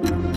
thank you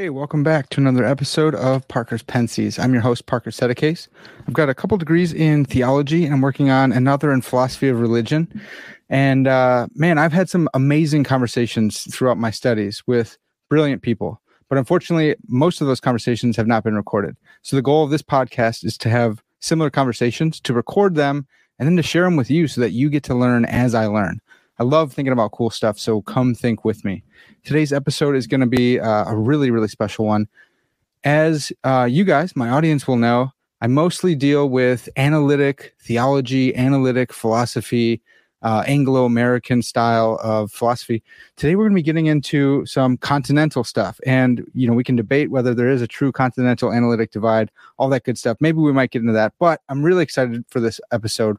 Hey, welcome back to another episode of Parker's Pensées. I'm your host, Parker Settecase. I've got a couple degrees in theology and I'm working on another in philosophy of religion. And uh, man, I've had some amazing conversations throughout my studies with brilliant people. But unfortunately, most of those conversations have not been recorded. So the goal of this podcast is to have similar conversations, to record them, and then to share them with you so that you get to learn as I learn. I love thinking about cool stuff. So come think with me. Today's episode is going to be uh, a really, really special one. As uh, you guys, my audience will know, I mostly deal with analytic theology, analytic philosophy, uh, Anglo American style of philosophy. Today, we're going to be getting into some continental stuff. And, you know, we can debate whether there is a true continental analytic divide, all that good stuff. Maybe we might get into that. But I'm really excited for this episode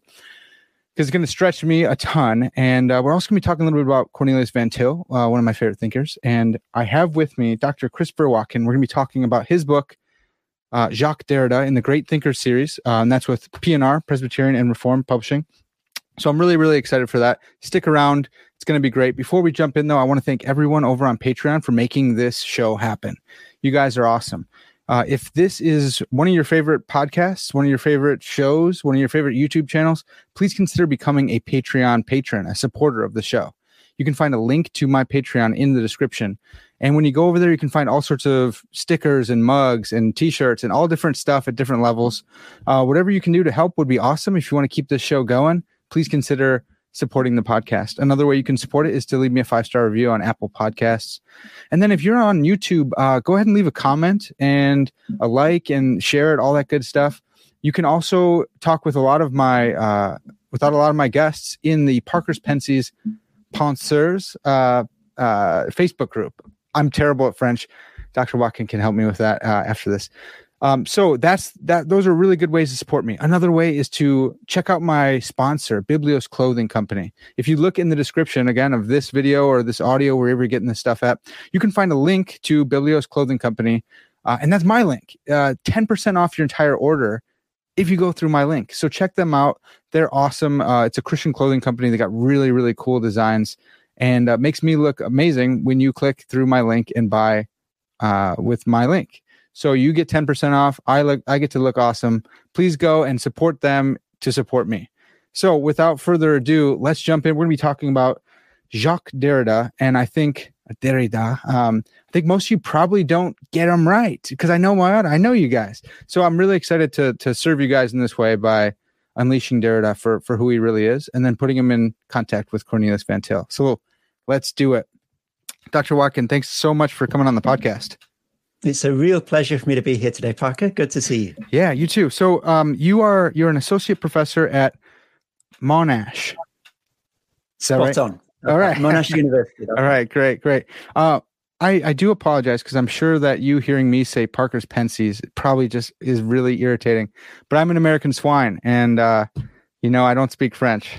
because it's going to stretch me a ton. And uh, we're also going to be talking a little bit about Cornelius Van Til, uh, one of my favorite thinkers. And I have with me Dr. Christopher Watkin. We're going to be talking about his book, uh, Jacques Derrida, in the Great Thinkers series. Uh, and that's with P&R, Presbyterian and Reformed Publishing. So I'm really, really excited for that. Stick around. It's going to be great. Before we jump in, though, I want to thank everyone over on Patreon for making this show happen. You guys are awesome. Uh, if this is one of your favorite podcasts, one of your favorite shows, one of your favorite YouTube channels, please consider becoming a Patreon patron, a supporter of the show. You can find a link to my Patreon in the description. And when you go over there, you can find all sorts of stickers and mugs and t shirts and all different stuff at different levels. Uh, whatever you can do to help would be awesome. If you want to keep this show going, please consider supporting the podcast. Another way you can support it is to leave me a five star review on Apple Podcasts. And then if you're on YouTube, uh, go ahead and leave a comment and a like and share it, all that good stuff. You can also talk with a lot of my uh, without a lot of my guests in the Parker's Pensées Penseurs uh, uh, Facebook group. I'm terrible at French. Dr. Watkin can help me with that uh, after this. Um, so that's that. Those are really good ways to support me. Another way is to check out my sponsor, Biblios Clothing Company. If you look in the description again of this video or this audio, wherever you're getting this stuff at, you can find a link to Biblios Clothing Company, uh, and that's my link. Uh, ten percent off your entire order if you go through my link. So check them out. They're awesome. Uh, it's a Christian clothing company. They got really really cool designs and uh, makes me look amazing when you click through my link and buy uh, with my link. So you get 10% off. I look I get to look awesome. Please go and support them to support me. So without further ado, let's jump in. We're going to be talking about Jacques Derrida and I think Derrida. Um, I think most of you probably don't get them right because I know my I know you guys. So I'm really excited to to serve you guys in this way by unleashing Derrida for for who he really is and then putting him in contact with Cornelius Van Til. So let's do it. Dr. Watkin, thanks so much for coming on the podcast. It's a real pleasure for me to be here today, Parker. Good to see you. Yeah, you too. So, um, you are you're an associate professor at Monash. Is that right? on. All right, Monash University. All right, great, great. Uh, I I do apologize because I'm sure that you hearing me say Parker's Pensées probably just is really irritating. But I'm an American swine, and uh, you know I don't speak French.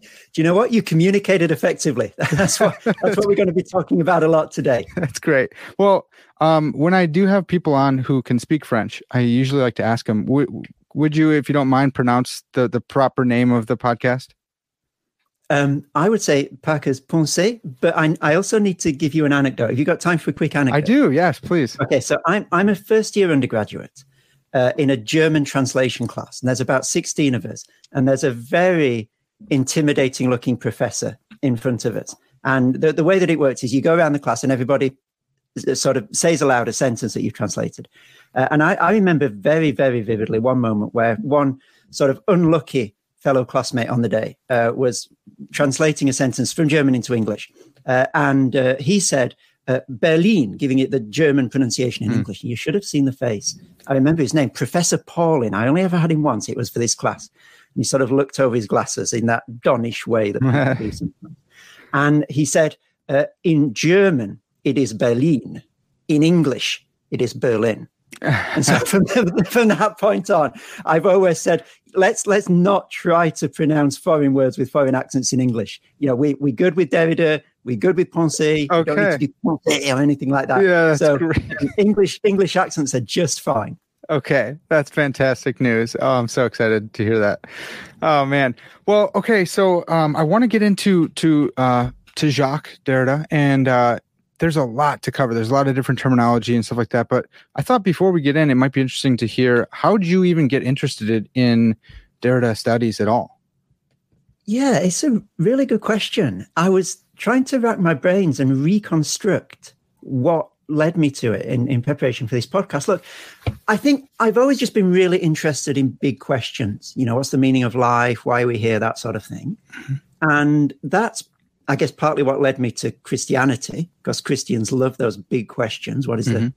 Do you know what? You communicated effectively. That's what that's what we're going to be talking about a lot today. That's great. Well, um, when I do have people on who can speak French, I usually like to ask them, would, would you, if you don't mind, pronounce the, the proper name of the podcast? Um, I would say Parker's Pensée, but I, I also need to give you an anecdote. Have you got time for a quick anecdote? I do, yes, please. Okay, so I'm, I'm a first year undergraduate uh, in a German translation class, and there's about 16 of us, and there's a very intimidating looking professor in front of us. And the, the way that it works is you go around the class and everybody sort of says aloud a sentence that you've translated. Uh, and I, I, remember very, very vividly one moment where one sort of unlucky fellow classmate on the day uh, was translating a sentence from German into English. Uh, and uh, he said, uh, Berlin, giving it the German pronunciation in mm. English. You should have seen the face. I remember his name, Professor Paulin. I only ever had him once. It was for this class. And he sort of looked over his glasses in that donnish way that And he said, uh, in German, it is Berlin. In English, it is Berlin. And so from, from that point on, I've always said, let's let's not try to pronounce foreign words with foreign accents in English. You know, we we good with Derrida, we good with Pensée. Okay. Don't need to do Pensée or anything like that. Yeah, that's so. English English accents are just fine. Okay, that's fantastic news. Oh, I'm so excited to hear that. Oh man. Well, okay, so um, I want to get into to uh, to Jacques Derrida, and uh, there's a lot to cover. There's a lot of different terminology and stuff like that. But I thought before we get in, it might be interesting to hear how did you even get interested in Derrida studies at all? Yeah, it's a really good question. I was trying to rack my brains and reconstruct what led me to it in, in preparation for this podcast. Look, I think I've always just been really interested in big questions. You know, what's the meaning of life? Why are we here? That sort of thing. And that's, I guess, partly what led me to Christianity, because Christians love those big questions. What is the mm-hmm.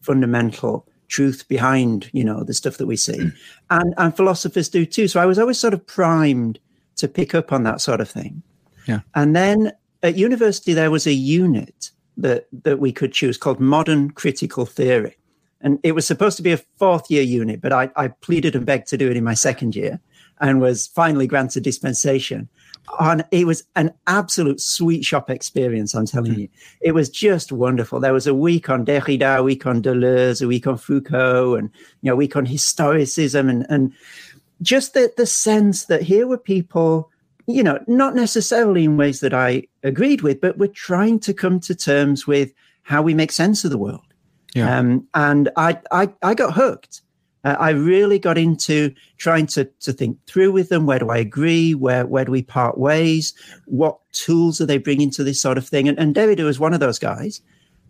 fundamental truth behind, you know, the stuff that we see? Mm. And, and philosophers do too. So I was always sort of primed to pick up on that sort of thing. Yeah. And then at university, there was a unit that that we could choose called modern critical theory. And it was supposed to be a fourth year unit but I, I pleaded and begged to do it in my second year and was finally granted dispensation. And it was an absolute sweet shop experience i'm telling hmm. you. It was just wonderful. There was a week on derrida a week on deleuze a week on foucault and you know a week on historicism. And and just the the sense that here were people you know, not necessarily in ways that I agreed with, but we're trying to come to terms with how we make sense of the world. Yeah. Um, and I, I, I got hooked. Uh, I really got into trying to to think through with them. Where do I agree? Where where do we part ways? What tools are they bringing to this sort of thing? And, and Derrida was one of those guys.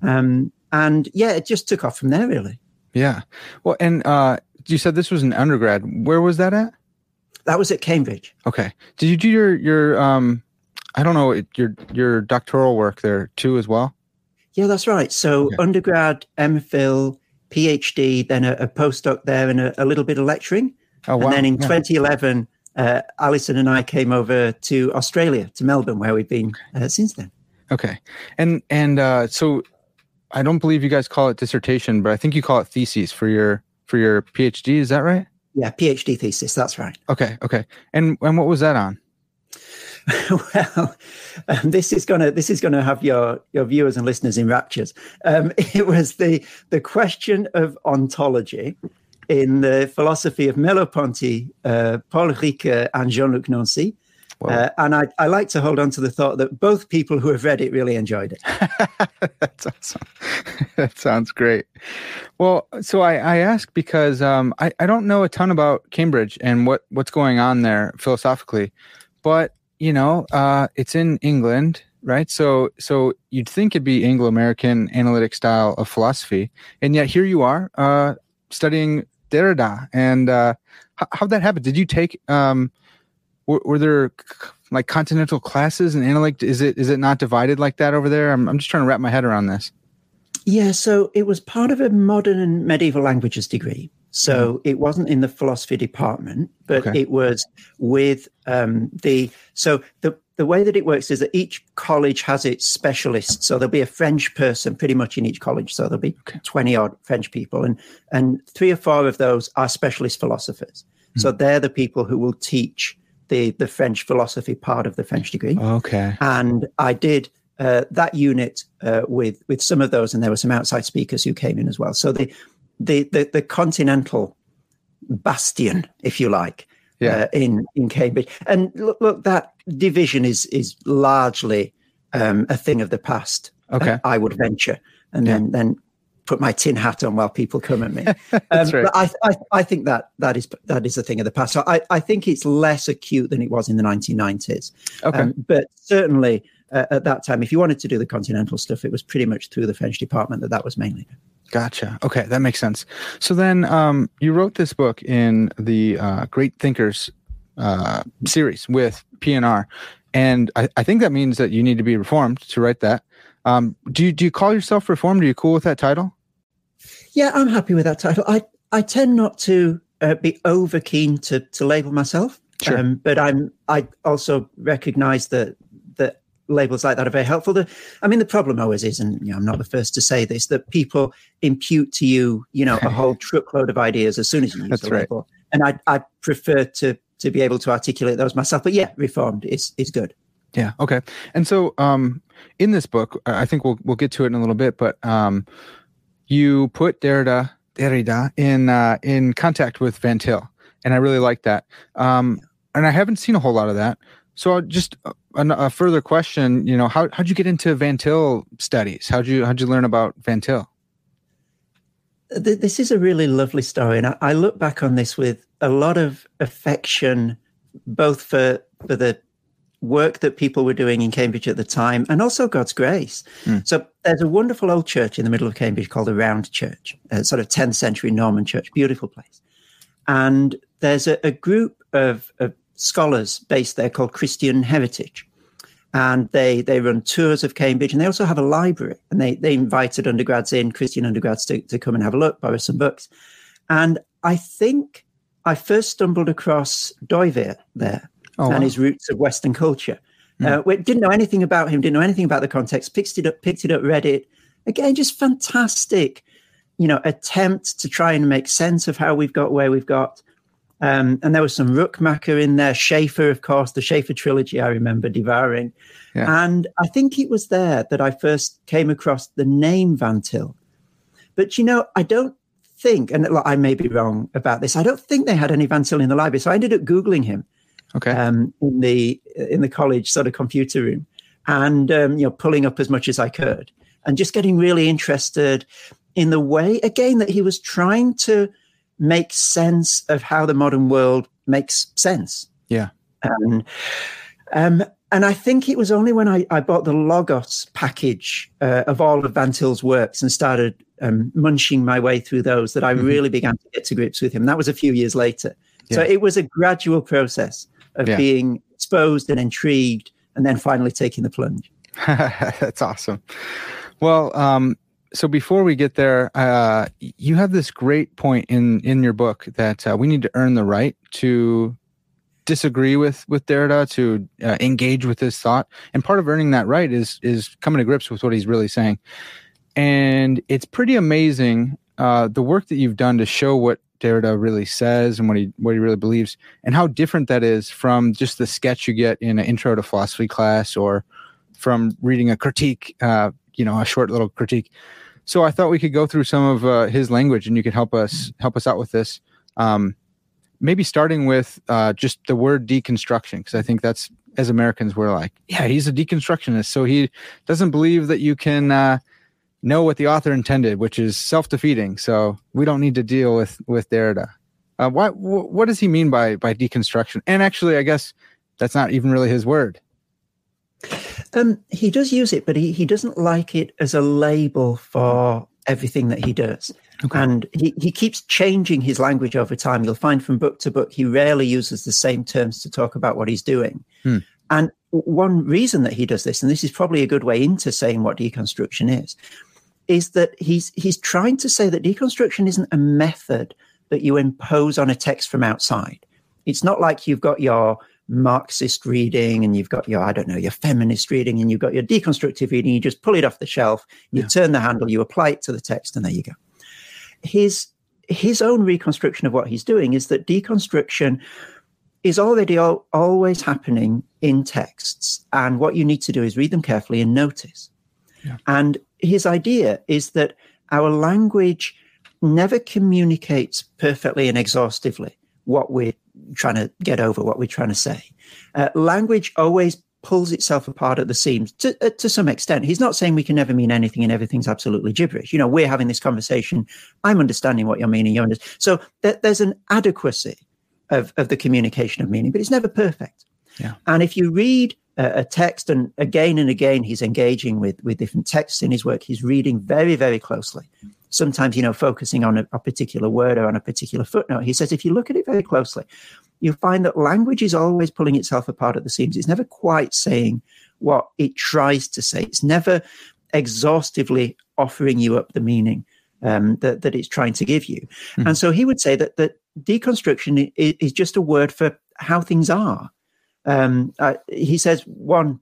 Um, and yeah, it just took off from there, really. Yeah. Well, and uh, you said this was an undergrad. Where was that at? That was at Cambridge. Okay. Did you do your your um I don't know your your doctoral work there too as well? Yeah, that's right. So Okay. undergrad, MPhil, PhD, then a, a postdoc there, and a, a little bit of lecturing. Oh wow. And then in Yeah. 2011, uh, Alison and I came over to Australia, to Melbourne, where we've been uh, since then. Okay. And and uh so I don't believe you guys call it dissertation, but I think you call it theses for your for your PhD, is that right? Yeah, PhD thesis. That's right. Okay, okay. And and what was that on? well, um, this is gonna this is gonna have your your viewers and listeners in raptures. Um, it was the the question of ontology in the philosophy of Merleau-Ponty, uh, Paul Ricoeur, and Jean-Luc Nancy. Uh, and I, I like to hold on to the thought that both people who have read it really enjoyed it. That's awesome. that sounds great. Well, so I, I ask because um, I, I don't know a ton about Cambridge and what, what's going on there philosophically, but you know, uh, it's in England, right? So so you'd think it'd be Anglo-American analytic style of philosophy, and yet here you are uh, studying Derrida. And uh, how, how'd that happen? Did you take um, were, were there like continental classes and analytic? Is it is it not divided like that over there? I'm I'm just trying to wrap my head around this. Yeah, so it was part of a modern and medieval languages degree. So it wasn't in the philosophy department, but Okay. it was with um, the. So the the way that it works is that each college has its specialists. So there'll be a French person pretty much in each college. So there'll be Okay. twenty odd French people, and and three or four of those are specialist philosophers. So they're the people who will teach the the French philosophy part of the French degree Okay. and I did uh, that unit uh, with with some of those, and there were some outside speakers who came in as well. So the the the, the continental bastion, if you like, Yeah. uh, in in Cambridge, and look, look, that division is is largely um, a thing of the past. Okay. uh, I would venture, and then then put my tin hat on while people come at me. That's Um, right. But I, I, I think that that is that is a thing of the past. So I, I think it's less acute than it was in the 1990s. Okay. Um, but certainly uh, at that time, if you wanted to do the continental stuff, it was pretty much through the French department that that was mainly. Gotcha. Okay, that makes sense. So then, um, you wrote this book in the uh, Great Thinkers uh, series with P&R, and I, I think that means that you need to be reformed to write that. Um, do you do you call yourself reformed? Are you cool with that title? Yeah, I'm happy with that title. I, I tend not to uh, be over keen to to label myself, Sure. um, but I'm I also recognise that that labels like that are very helpful. The, I mean, the problem always is, and you know, I'm not the first to say this, that people impute to you, you know, a whole truckload of ideas as soon as you use That's the right. label. And I, I prefer to to be able to articulate those myself. But yeah, reformed is is good. Yeah. Okay. And so, um, in this book, I think we'll we'll get to it in a little bit, but um, you put Derrida Derrida in uh, in contact with Van Til, and I really like that. Um, and I haven't seen a whole lot of that. So just a, a further question, you know, how how'd you get into Van Til studies? How'd you how'd you learn about Van Til? This is a really lovely story, and I, I look back on this with a lot of affection, both for for the work that people were doing in Cambridge at the time and also God's grace. Mm. So there's a wonderful old church in the middle of Cambridge called the Round Church, a sort of 10th century Norman church, beautiful place. And there's a, a group of, of, scholars based there called Christian Heritage. And they, they run tours of Cambridge and they also have a library. And they, they invited undergrads in, Christian undergrads, to, to come and have a look, borrow some books. And I think I first stumbled across Dooyeweerd there oh, and wow. his roots of Western culture. Mm. Uh, didn't know anything about him, didn't know anything about the context, picked it up, picked it up, read it. Again, just fantastic, you know, attempt to try and make sense of how we've got where we've got. Um, and there was some Rookmaaker in there, Schaeffer, of course, the Schaeffer trilogy I remember devouring. Yeah. And I think it was there that I first came across the name Van Til. But, you know, I don't think, and I may be wrong about this, I don't think they had any Van Til in the library. So I ended up Googling him okay. um, in the in the college sort of computer room, and um, you know pulling up as much as I could, and just getting really interested in the way again that he was trying to make sense of how the modern world makes sense. Yeah, and um, and I think it was only when I, I bought the Logos package uh, of all of Van Til's works and started um, munching my way through those that I mm-hmm. really began to get to grips with him. That was a few years later. Yeah. So it was a gradual process of yeah. being exposed and intrigued and then finally taking the plunge. That's awesome. Well, um, so before we get there, uh, you have this great point in in your book that uh, we need to earn the right to disagree with with Derrida, to uh, engage with his thought, and part of earning that right is is coming to grips with what he's really saying. And it's pretty amazing uh, the work that you've done to show what Derrida really says and what he what he really believes, and how different that is from just the sketch you get in an intro to philosophy class or from reading a critique, uh, you know, a short little critique. So I thought we could go through some of uh, his language, and you could help us help us out with this. Um, maybe starting with uh, just the word deconstruction, because I think that's as Americans we're like, yeah, he's a deconstructionist, so he doesn't believe that you can uh, know what the author intended, which is self-defeating. So we don't need to deal with with Derrida. Uh, what what does he mean by by deconstruction? And actually, I guess that's not even really his word. Um, he does use it, but he, he doesn't like it as a label for everything that he does. Okay. And he, he keeps changing his language over time. You'll find from book to book, he rarely uses the same terms to talk about what he's doing. Hmm. And one reason that he does this, and this is probably a good way into saying what deconstruction is, is that he's he's trying to say that deconstruction isn't a method that you impose on a text from outside. It's not like you've got your Marxist reading and you've got your, I don't know, your feminist reading and you've got your deconstructive reading. You just pull it off the shelf, you yeah. turn the handle, you apply it to the text, and there you go. His his own reconstruction of what he's doing is that deconstruction is already al- always happening in texts, and what you need to do is read them carefully and notice. Yeah. And his idea is that our language never communicates perfectly and exhaustively what we're trying to get over, what we're trying to say. Uh, language always pulls itself apart at the seams to, uh, to some extent. He's not saying we can never mean anything and everything's absolutely gibberish. You know, we're having this conversation. I'm understanding what you're meaning. You're under- so th- there's an adequacy of, of the communication of meaning, but it's never perfect. Yeah. And if you read a text and again and again he's engaging with with different texts in his work he's reading very very closely sometimes you know focusing on a, a, particular word or on a particular footnote he says if you look at it very closely you find that language is always pulling itself apart at the seams it's never quite saying what it tries to say it's never exhaustively offering you up the meaning um, that, that it's trying to give you mm-hmm. and so he would say that that deconstruction is, is just a word for how things are um, he says one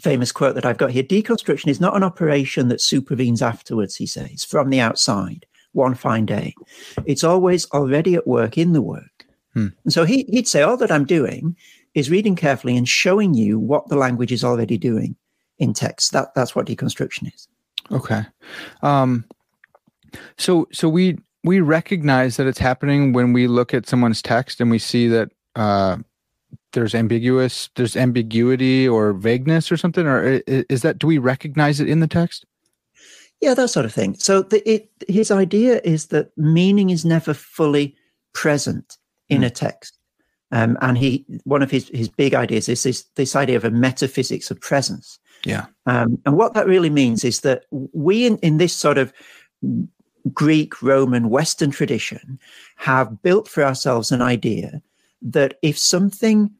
famous quote that I've got here deconstruction is not an operation that supervenes afterwards, he says, from the outside, one fine day. It's always already at work in the work. Hmm. And so he, he'd say, All that I'm doing is reading carefully and showing you what the language is already doing in text. That, that's what deconstruction is. Okay. Um, so, so we, we recognize that it's happening when we look at someone's text and we see that uh, there's ambiguous there's ambiguity or vagueness or something or is that do we recognize it in the text? Yeah that sort of thing. So the, it, his idea is that meaning is never fully present in mm. a text. Um, and he one of his his big ideas is this this idea of a metaphysics of presence. Yeah. Um, and what that really means is that we in, in this sort of greek roman western tradition have built for ourselves an idea that if something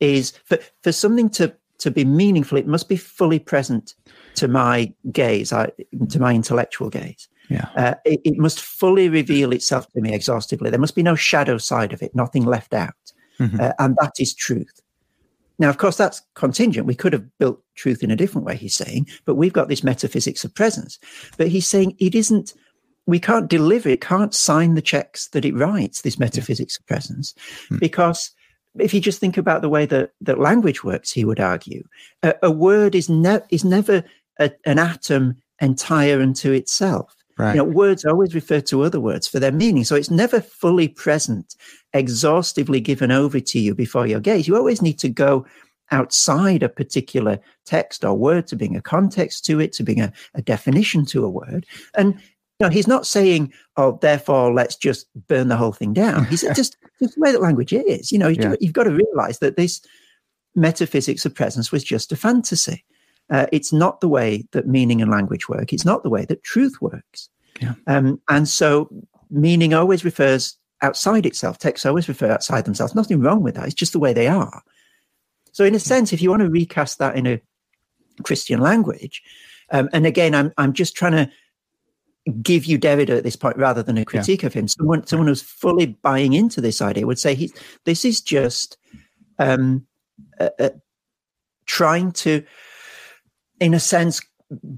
is for, for something to to be meaningful, it must be fully present to my gaze, I, to my intellectual gaze. Yeah. Uh, it, it, must fully reveal itself to me exhaustively. There must be no shadow side of it, nothing left out. Mm-hmm. Uh, and that is truth. Now, of course, that's contingent. We could have built truth in a different way, he's saying, but we've got this metaphysics of presence. But he's saying it isn't, we can't deliver, it can't sign the checks that it writes, this metaphysics of presence, mm-hmm. because if you just think about the way that, that language works, he would argue, a, a word is, ne- is never a, an atom entire unto itself. Right. You know, words always refer to other words for their meaning. So it's never fully present, exhaustively given over to you before your gaze. You always need to go outside a particular text or word to bring a context to it, to bring a, a definition to a word. And no, he's not saying, "Oh, therefore, let's just burn the whole thing down." He's just, just the way that language is. You know, yeah. you've got to realize that this metaphysics of presence was just a fantasy. Uh, it's not the way that meaning and language work. It's not the way that truth works. Yeah. Um, and so, meaning always refers outside itself. Texts always refer outside themselves. Nothing wrong with that. It's just the way they are. So, in a sense, if you want to recast that in a Christian language, um, and again, I'm I'm just trying to give you Derrida at this point rather than a critique yeah. of him. Someone, someone who's fully buying into this idea would say he, this is just um, uh, uh, trying to, in a sense,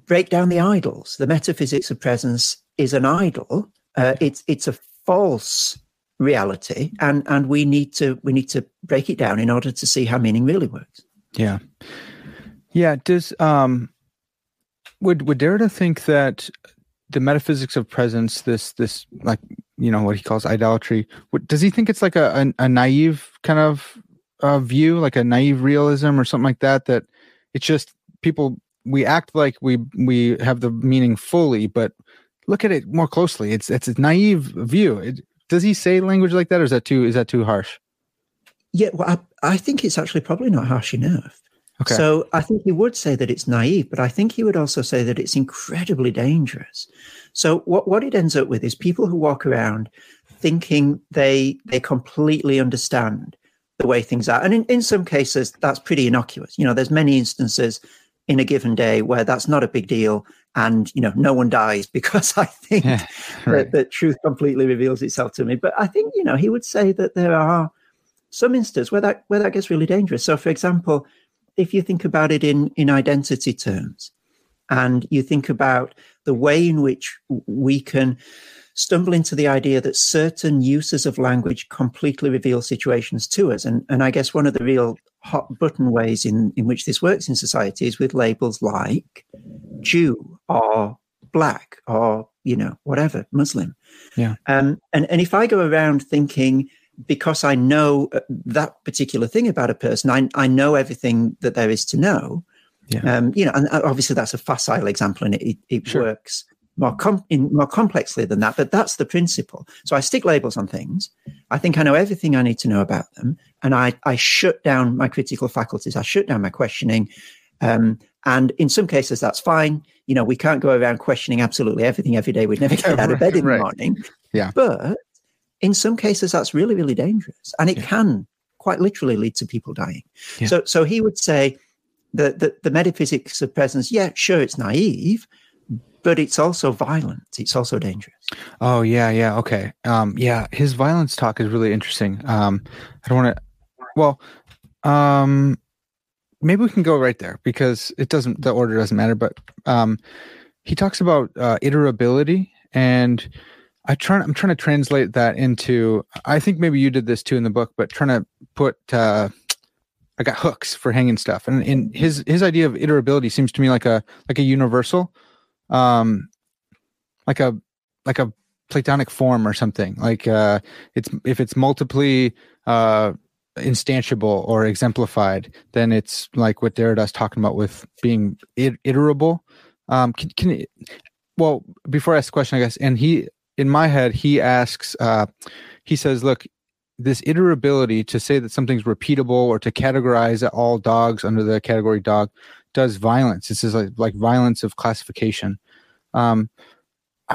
break down the idols. The metaphysics of presence is an idol. Uh, it's it's a false reality, and and we need to we need to break it down in order to see how meaning really works. Yeah, yeah. Does um would would Derrida think that the metaphysics of presence, this this like you know what he calls idolatry. What, does he think it's like a, a, a naive kind of uh, view, like a naive realism or something like that? That it's just people we act like we we have the meaning fully, but look at it more closely. It's it's a naive view. It, does he say language like that, or is that too is that too harsh? Yeah, well, I, I think it's actually probably not harsh enough. Okay. So I think he would say that it's naive, but I think he would also say that it's incredibly dangerous. So what, what it ends up with is people who walk around thinking they they completely understand the way things are. And in, in some cases that's pretty innocuous. You know, there's many instances in a given day where that's not a big deal and you know no one dies because i think yeah, right. that, that, truth completely reveals itself to me but i think you know he would say that there are some instances where that where that gets really dangerous so for example if you think about it in, in identity terms, and you think about the way in which we can stumble into the idea that certain uses of language completely reveal situations to us. And, and I guess one of the real hot button ways in, in which this works in society is with labels like Jew or black or, you know, whatever, Muslim. Yeah. Um, and, and if I go around thinking, because I know uh, that particular thing about a person, I, I know everything that there is to know. Yeah. Um, you know, and uh, obviously that's a facile example, and it, it sure. works more com- in, more complexly than that. But that's the principle. So I stick labels on things. I think I know everything I need to know about them, and I I shut down my critical faculties. I shut down my questioning. Um, and in some cases, that's fine. You know, we can't go around questioning absolutely everything every day. We'd never get out of bed in right. the morning. Yeah. But in some cases that's really really dangerous. And it yeah. can quite literally lead to people dying. Yeah. so so he would say that the, the metaphysics of presence yeah sure it's naive but it's also violent. It's also dangerous. Oh yeah yeah okay. Um yeah his violence talk is really interesting. Um i don't want to well um maybe we can go right there because it doesn't the order doesn't matter but um he talks about uh, iterability and i try i'm trying to translate that into i think maybe you did this too in the book but trying to put uh i got hooks for hanging stuff and in his his idea of iterability seems to me like a like a universal um like a like a platonic form or something like uh it's if it's multiply uh instantiable or exemplified, then it's like what Derrida's talking about with being iterable. Um, can, can well before I ask the question, I guess, and he in my head he asks, uh, he says, look, this iterability to say that something's repeatable or to categorize all dogs under the category dog does violence. This is like, like violence of classification. Um,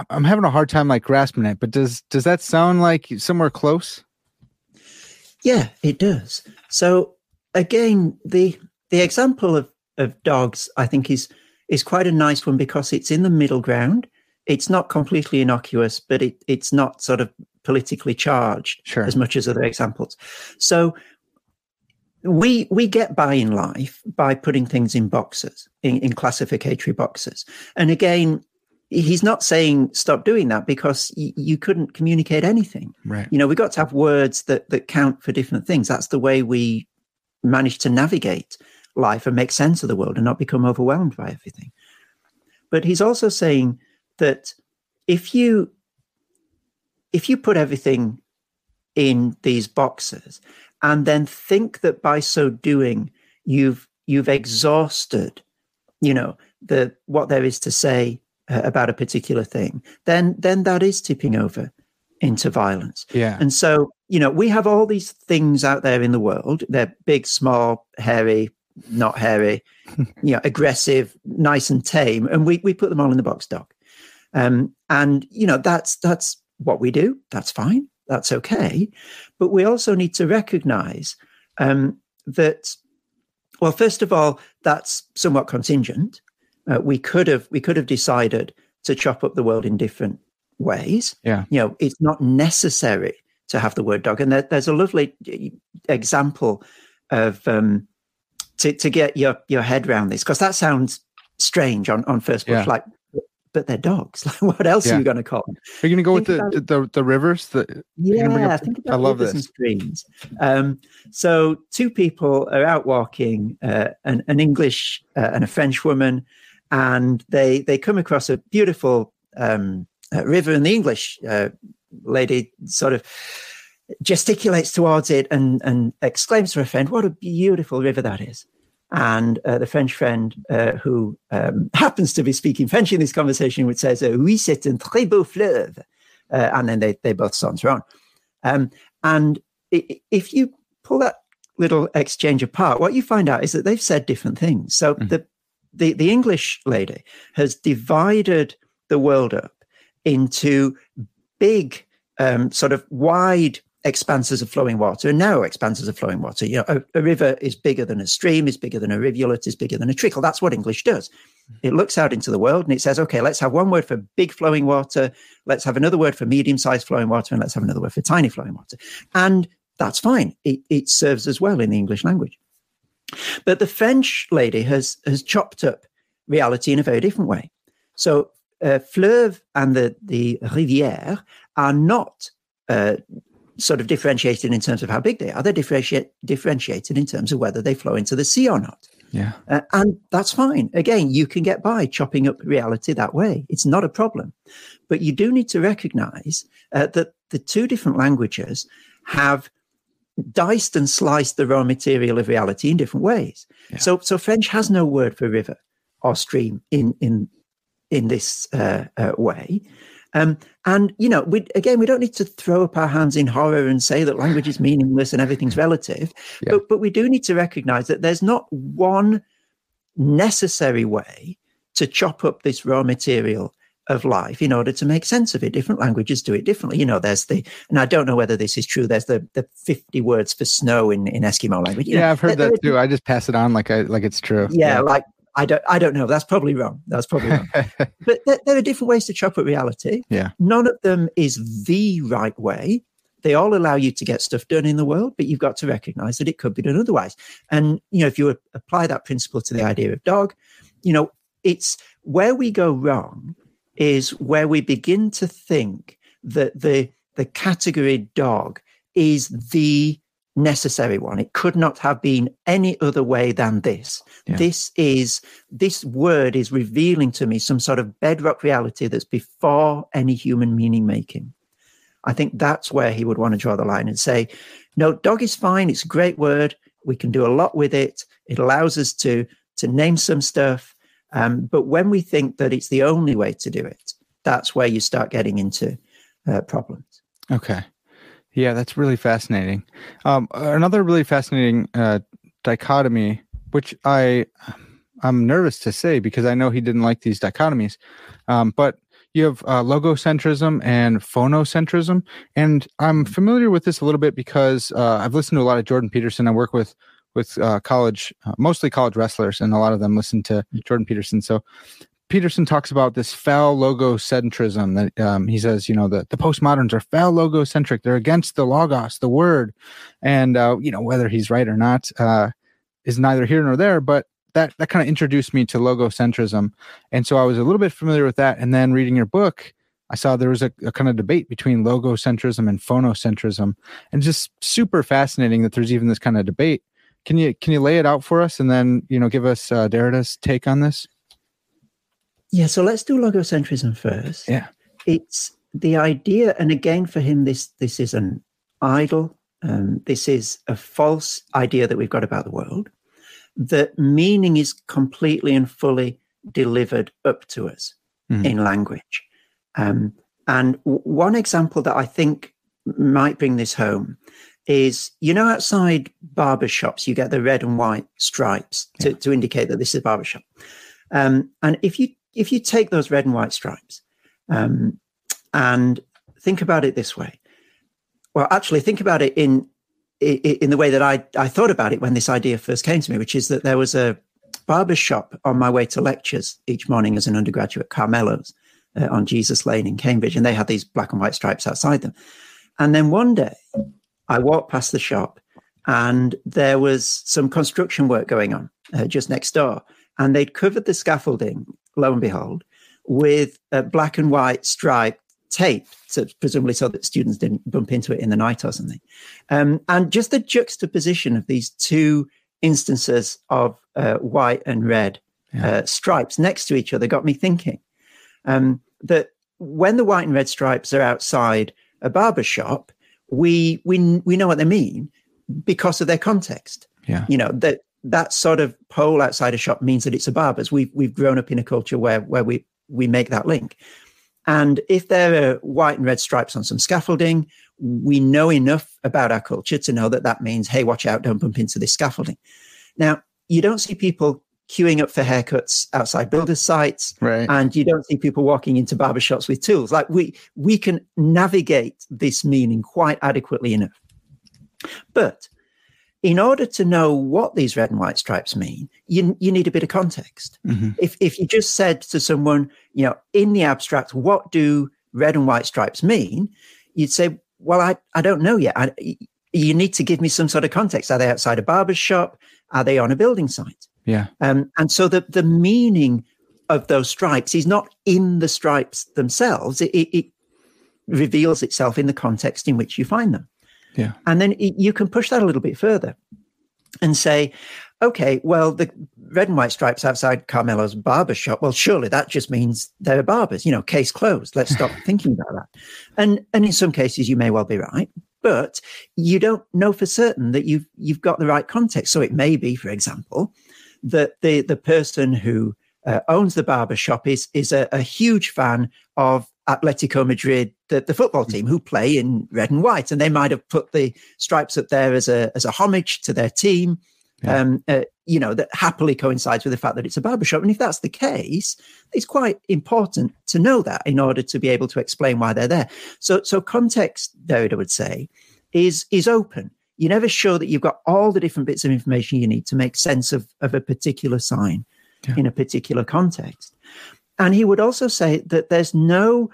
I'm having a hard time like grasping it, but does does that sound like somewhere close? Yeah, it does. So again, the the example of, of dogs, I think, is is quite a nice one because it's in the middle ground. It's not completely innocuous, but it, it's not sort of politically charged sure. as much as other examples. So we we get by in life by putting things in boxes, in, in classificatory boxes. And again, he's not saying stop doing that because y- you couldn't communicate anything. Right. You know, we've got to have words that that count for different things. That's the way we manage to navigate life and make sense of the world and not become overwhelmed by everything. But he's also saying that if you if you put everything in these boxes and then think that by so doing you've you've exhausted you know the what there is to say uh, about a particular thing, then then that is tipping over into violence. Yeah. And so, you know, we have all these things out there in the world. They're big, small, hairy, not hairy, you know, aggressive, nice and tame, and we we put them all in the box dog. Um, and you know, that's that's what we do. That's fine. That's okay. But we also need to recognize um, that, well, first of all, that's somewhat contingent uh, we could have we could have decided to chop up the world in different ways. Yeah, you know, it's not necessary to have the word dog, and there, there's a lovely example of um, to to get your your head around this because that sounds strange on on first blush, yeah. like. But they're dogs. Like, what else yeah. are you going to call them? Are you going to go think with the, the, the the rivers? The, yeah, up, think about I love this. and streams. Um, so two people are out walking, uh, an, an English uh, and a French woman, and they they come across a beautiful um, uh, river, and the English uh, lady sort of gesticulates towards it and and exclaims to her friend, "What a beautiful river that is!" And uh, the French friend, uh, who um, happens to be speaking French in this conversation, would say, "Oui, c'est un très beau fleuve," uh, and then they they both saunter on. Um, and if you pull that little exchange apart, what you find out is that they've said different things. So mm. the the, the English lady has divided the world up into big, um, sort of wide expanses of flowing water and narrow expanses of flowing water. You know, a, a, river is bigger than a stream, is bigger than a rivulet, is bigger than a trickle. That's what English does. It looks out into the world and it says, okay, let's have one word for big flowing water, let's have another word for medium sized flowing water, and let's have another word for tiny flowing water. And that's fine. It, it serves as well in the English language. But the French lady has has chopped up reality in a very different way. So uh, fleuve and the the rivière are not uh, sort of differentiated in terms of how big they are. They're differentiate, differentiated in terms of whether they flow into the sea or not. Yeah, uh, and that's fine. Again, you can get by chopping up reality that way. It's not a problem, but you do need to recognize uh, that the two different languages have diced and sliced the raw material of reality in different ways. Yeah. So, so French has no word for river or stream in in in this uh, uh, way. Um, and you know, we again, we don't need to throw up our hands in horror and say that language is meaningless and everything's relative. Yeah. But but we do need to recognize that there's not one necessary way to chop up this raw material of life in order to make sense of it. Different languages do it differently. You know, there's the, and I don't know whether this is true. There's the the 50 words for snow in, in Eskimo language. You yeah, know, I've heard that too. I just pass it on like I like it's true. Yeah, yeah. like I don't I don't know. That's probably wrong. That's probably wrong. but there, there, are different ways to chop at reality. Yeah. None of them is the right way. they all allow you to get stuff done in the world, but you've got to recognize that it could be done otherwise. And, you know, if you apply that principle to the idea of dog, you know, it's where we go wrong is where we begin to think that the, the category dog is the necessary one. It could not have been any other way than this. Yeah. This is, this word is revealing to me some sort of bedrock reality that's before any human meaning making. I think that's where he would want to draw the line and say, no, dog is fine. It's a great word. We can do a lot with it. It allows us to, to name some stuff. Um, but when we think that it's the only way to do it, that's where you start getting into uh, problems. Okay. Yeah, that's really fascinating. Um, another really fascinating uh, dichotomy, which I I'm nervous to say because I know he didn't like these dichotomies, um, but you have uh, logocentrism and phonocentrism, and I'm familiar with this a little bit because uh, I've listened to a lot of Jordan Peterson. I work with with uh, college, uh, mostly college wrestlers, and a lot of them listen to Jordan Peterson. So Peterson talks about this phallogocentrism that um, he says, you know, the, the postmoderns are phallogocentric. They're against the logos, the word. And, uh, you know, whether he's right or not uh, is neither here nor there. But that, that kind of introduced me to logocentrism. And so I was a little bit familiar with that. And then reading your book, I saw there was a, a kind of debate between logocentrism and phonocentrism. And just super fascinating that there's even this kind of debate. Can you can you lay it out for us and then, you know, give us uh, Derrida's take on this? Yeah, so let's do logocentrism first. Yeah. It's the idea, and again, for him, this this is an idol. Um, this is a false idea that we've got about the world. That meaning is completely and fully delivered up to us mm-hmm. in language. Um, and w- one example that I think might bring this home is you know outside barber shops you get the red and white stripes to, yeah. to indicate that this is a barber shop um, and if you if you take those red and white stripes um, and think about it this way, well, actually, think about it in in the way that I, I thought about it when this idea first came to me, which is that there was a barber shop on my way to lectures each morning as an undergraduate, Carmelo's, uh, on Jesus Lane in Cambridge, and they had these black and white stripes outside them. And then one day, I walked past the shop, and there was some construction work going on uh, just next door, and they'd covered the scaffolding lo and behold, with a black and white striped tape, so presumably so that students didn't bump into it in the night or something. Um, and just the juxtaposition of these two instances of uh, white and red yeah. uh, stripes next to each other got me thinking um, that when the white and red stripes are outside a barber shop, we we we know what they mean because of their context. Yeah. You know that that sort of pole outside a shop means that it's a barber's. We've we've grown up in a culture where where we we make that link. And if there are white and red stripes on some scaffolding, we know enough about our culture to know that that means, hey, watch out, don't bump into this scaffolding. Now, you don't see people queuing up for haircuts outside builders' sites, right. and you don't see people walking into barbershops with tools. Like we we can navigate this meaning quite adequately enough. But in order to know what these red and white stripes mean, you, you need a bit of context. Mm-hmm. If, if you just said to someone, you know, in the abstract, what do red and white stripes mean? You'd say, well, I, I don't know yet. I, you need to give me some sort of context. Are they outside a barber's shop? Are they on a building site? Yeah. Um, and so the, the meaning of those stripes is not in the stripes themselves. It, it, it reveals itself in the context in which you find them. Yeah. And then you can push that a little bit further and say, okay, well, the red and white stripes outside Carmelo's barber shop, well, surely that just means they're barbers, you know, case closed. Let's stop thinking about that. And and in some cases you may well be right, but you don't know for certain that you've you've got the right context. So it may be, for example, that the the person who uh, owns the barber shop is is a, a huge fan of Atletico Madrid, the, the football mm. team, who play in red and white, and they might have put the stripes up there as a as a homage to their team. Yeah. Um, uh, you know that happily coincides with the fact that it's a barbershop, and if that's the case, it's quite important to know that in order to be able to explain why they're there. So, so context, David, I would say, is is open. You're never sure that you've got all the different bits of information you need to make sense of of a particular sign yeah. in a particular context. And he would also say that there's no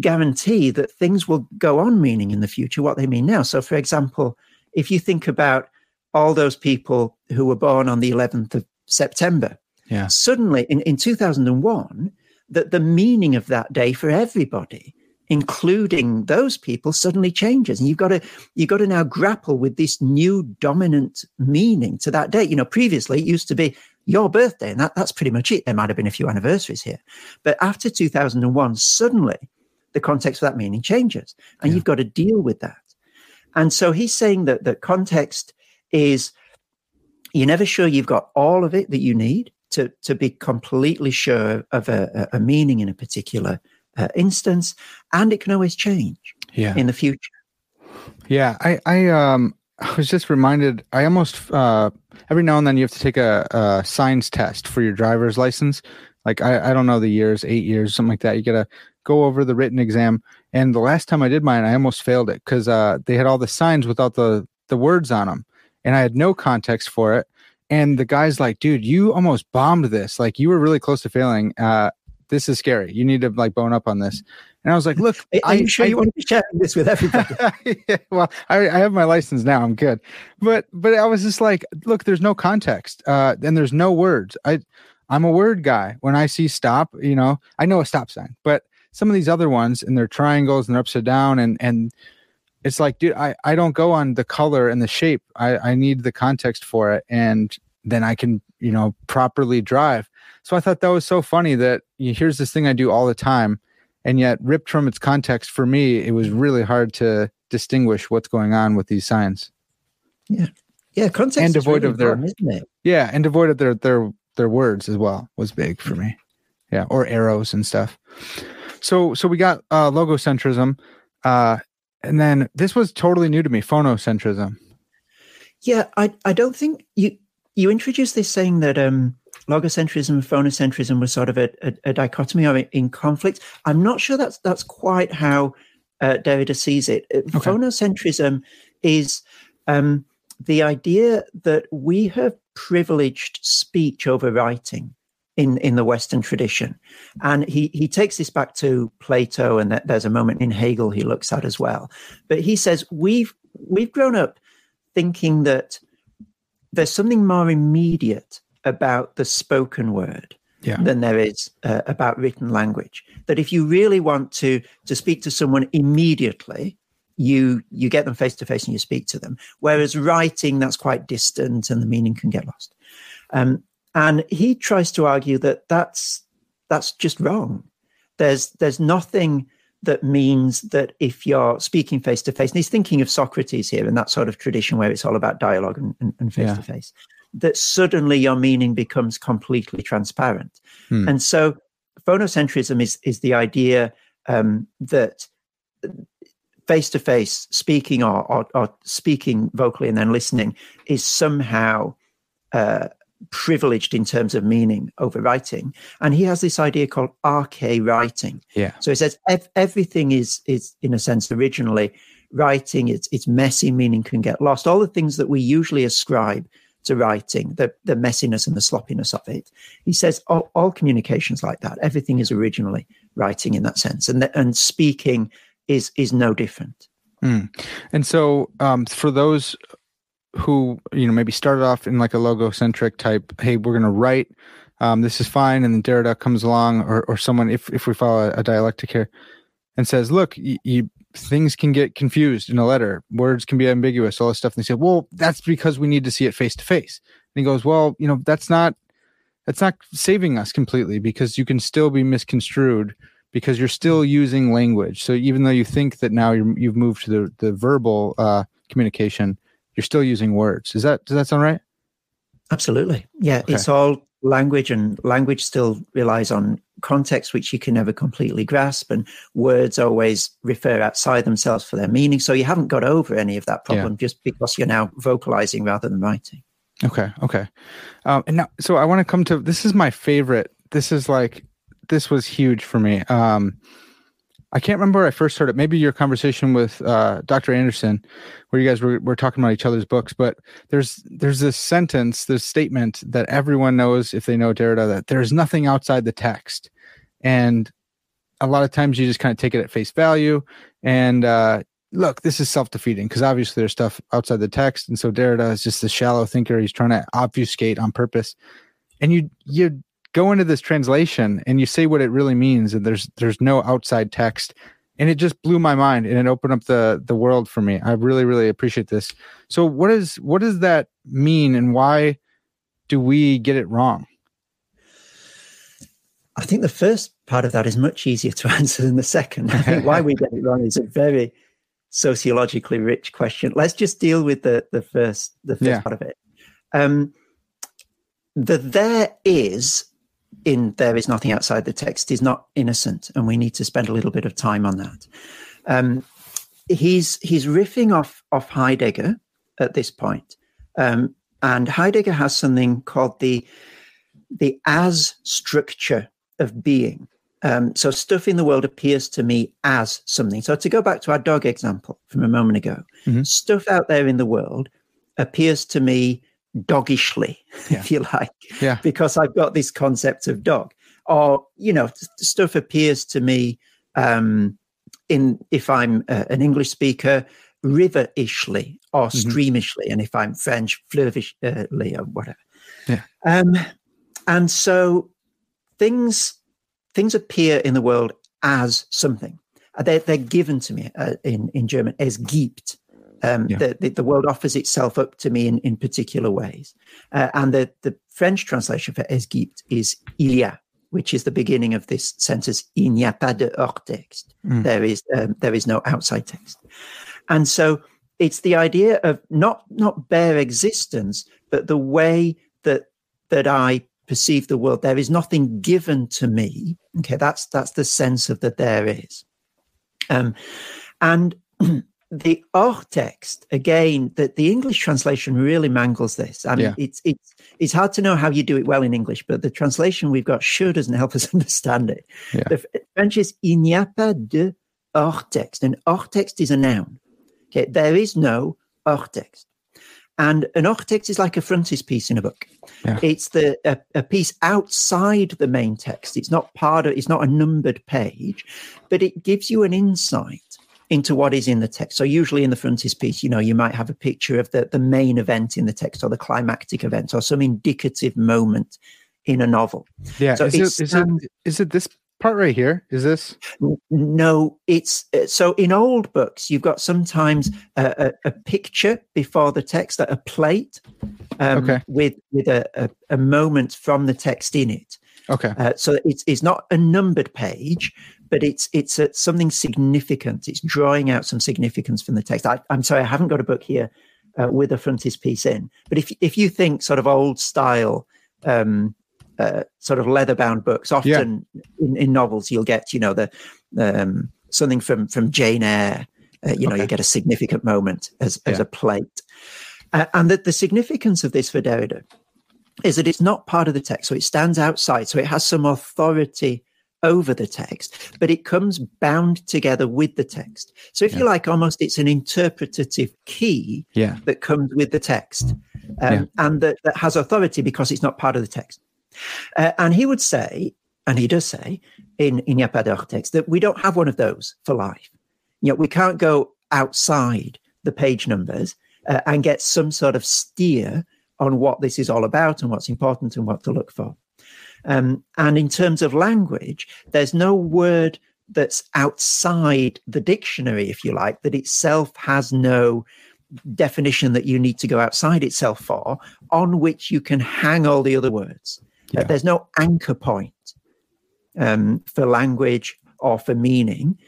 guarantee that things will go on meaning in the future what they mean now. So, for example, if you think about all those people who were born on the 11th of September, yeah. suddenly in, in 2001, that the meaning of that day for everybody including those people suddenly changes and you've got to you've got to now grapple with this new dominant meaning to that day you know previously it used to be your birthday and that, that's pretty much it there might have been a few anniversaries here but after 2001 suddenly the context of that meaning changes and yeah. you've got to deal with that and so he's saying that the context is you're never sure you've got all of it that you need to, to be completely sure of a, a meaning in a particular uh, instance, and it can always change yeah. in the future. Yeah, I, I um I was just reminded. I almost uh, every now and then you have to take a, a signs test for your driver's license. Like I, I don't know the years, eight years, something like that. You gotta go over the written exam. And the last time I did mine, I almost failed it because uh, they had all the signs without the the words on them, and I had no context for it. And the guy's like, "Dude, you almost bombed this. Like you were really close to failing." Uh, this is scary. You need to like bone up on this. And I was like, look, are you sure I, you want to be sharing this with everybody? yeah, well, I, I, have my license now. I'm good. But but I was just like, look, there's no context. Uh, and there's no words. I I'm a word guy. When I see stop, you know, I know a stop sign, but some of these other ones and they're triangles and they're upside down and and it's like, dude, I, I don't go on the color and the shape. I, I need the context for it. And then I can, you know, properly drive. So I thought that was so funny that here's this thing I do all the time, and yet ripped from its context for me, it was really hard to distinguish what's going on with these signs. Yeah, yeah, context and devoid really of their, yeah, and devoid of their their their words as well was big for me. Yeah, or arrows and stuff. So so we got uh, logocentrism, uh, and then this was totally new to me, phonocentrism. Yeah, I I don't think you you introduced this saying that um logocentrism and phonocentrism was sort of a, a, a dichotomy or in conflict. I'm not sure that's that's quite how uh, Derrida sees it. Uh, okay. Phonocentrism is um, the idea that we have privileged speech over writing in in the Western tradition, and he he takes this back to Plato, and there's a moment in Hegel he looks at as well. But he says we've we've grown up thinking that there's something more immediate about the spoken word yeah. than there is uh, about written language. That if you really want to to speak to someone immediately, you you get them face to face and you speak to them. Whereas writing, that's quite distant and the meaning can get lost. Um, and he tries to argue that that's that's just wrong. There's there's nothing that means that if you're speaking face to face, and he's thinking of Socrates here and that sort of tradition where it's all about dialogue and face to face that suddenly your meaning becomes completely transparent. Hmm. And so phonocentrism is, is the idea um, that face to face speaking or, or, or, speaking vocally and then listening is somehow uh, privileged in terms of meaning over writing. And he has this idea called arche writing. Yeah. So he says ev- everything is is in a sense originally writing. It's it's messy, meaning can get lost. All the things that we usually ascribe to writing, the, the messiness and the sloppiness of it. He says all, all communications like that. Everything is originally writing in that sense, and the, and speaking is is no different. Mm. And so, um, for those who you know maybe started off in like a logocentric type, hey, we're going to write. Um, this is fine, and then Derrida comes along, or or someone if if we follow a, dialectic here, and says, look, you, you things can get confused in a letter. Words can be ambiguous, all this stuff. And they say, well, that's because we need to see it face to face. And he goes, well, you know, that's not, that's not saving us completely because you can still be misconstrued because you're still using language. So even though you think that now you have moved to the, the verbal uh, communication, you're still using words. Is that, does that sound right? Absolutely. Yeah. Okay. It's all language and language still relies on context which you can never completely grasp and words always refer outside themselves for their meaning so you haven't got over any of that problem yeah. just because you're now vocalizing rather than writing okay okay um, and now so i want to come to this is my favorite this is like this was huge for me um, I can't remember I first heard it. Maybe your conversation with uh, Dr. Anderson, where you guys were, were talking about each other's books. But there's there's this sentence, this statement that everyone knows if they know Derrida that there is nothing outside the text, and a lot of times you just kind of take it at face value and uh, look, this is self defeating because obviously there's stuff outside the text, and so Derrida is just a shallow thinker. He's trying to obfuscate on purpose, and you you go into this translation and you say what it really means, and there's there's no outside text, and it just blew my mind and it opened up the the world for me. I really really appreciate this. So what is what does that mean, and why do we get it wrong? I think the first part of that is much easier to answer than the second. I think why we get it wrong is a very sociologically rich question. Let's just deal with the the first the first yeah. part of it. Um, the there is in there is nothing outside the text is not innocent, and we need to spend a little bit of time on that. Um, he's he's riffing off off Heidegger at this point, um, and Heidegger has something called the the as structure of being. Um, so stuff in the world appears to me as something. So to go back to our dog example from a moment ago, mm-hmm. stuff out there in the world appears to me doggishly, yeah. if you like, yeah. because I've got this concept of dog. Or you know, stuff appears to me um, in if I'm uh, an English speaker, river-ishly or mm-hmm. streamishly, and if I'm French, fleuvishly or whatever. Yeah. Um, and so things things appear in the world as something. Uh, they're, they're given to me uh, in, in German es gibt. Um, yeah. the, the, the, world offers itself up to me in, in particular ways. Uh, and the, the French translation for es gibt is il y a, which is the beginning of this sentence, il n'y a pas de hors texte. Mm. There, is, um, there is no outside text. And so it's the idea of not, not bare existence, but the way that, that I perceive the world. There is nothing given to me. Okay, that's that's the sense of that there is. Um, and the hors text again that the english translation really mangles this and yeah. it's it's it's hard to know how you do it well in english but the translation we've got sure doesn't help us understand it yeah. the french is il n'y a pas de hors text and hors text is a noun okay there is no hors text and an hors text is like a frontispiece in a book. Yeah. It's the a, a, piece outside the main text. It's not part of. It's not a numbered page, but it gives you an insight into what is in the text. So usually in the frontispiece, you know, you might have a picture of the the main event in the text or the climactic event or some indicative moment in a novel. Yeah. So is, it, is, it, is it this part right here is this no it's uh, so in old books you've got sometimes a, a, a picture before the text a plate um, okay. with with a, a, a, moment from the text in it okay uh, so it's, it's not a numbered page but it's it's a, something significant it's drawing out some significance from the text I, am sorry i haven't got a book here uh, with a frontispiece in but if if you think sort of old style um, uh, sort of leather bound books. Often yeah. in, in, novels, you'll get you know the um, something from from Jane Eyre. Uh, you know, okay. you get a significant moment as yeah. as a plate, uh, and that the significance of this for Derrida is that it's not part of the text, so it stands outside, so it has some authority over the text, but it comes bound together with the text. So, if yeah. you like, almost it's an interpretative key yeah. that comes with the text um, yeah. and that, that has authority because it's not part of the text. Uh, and he would say, and he does say in, in Yapada text, that we don't have one of those for life. You know, we can't go outside the page numbers uh, and get some sort of steer on what this is all about and what's important and what to look for. Um, and in terms of language, there's no word that's outside the dictionary, if you like, that itself has no definition that you need to go outside itself for, on which you can hang all the other words. Yeah. Uh, there's no anchor point um, for language or for meaning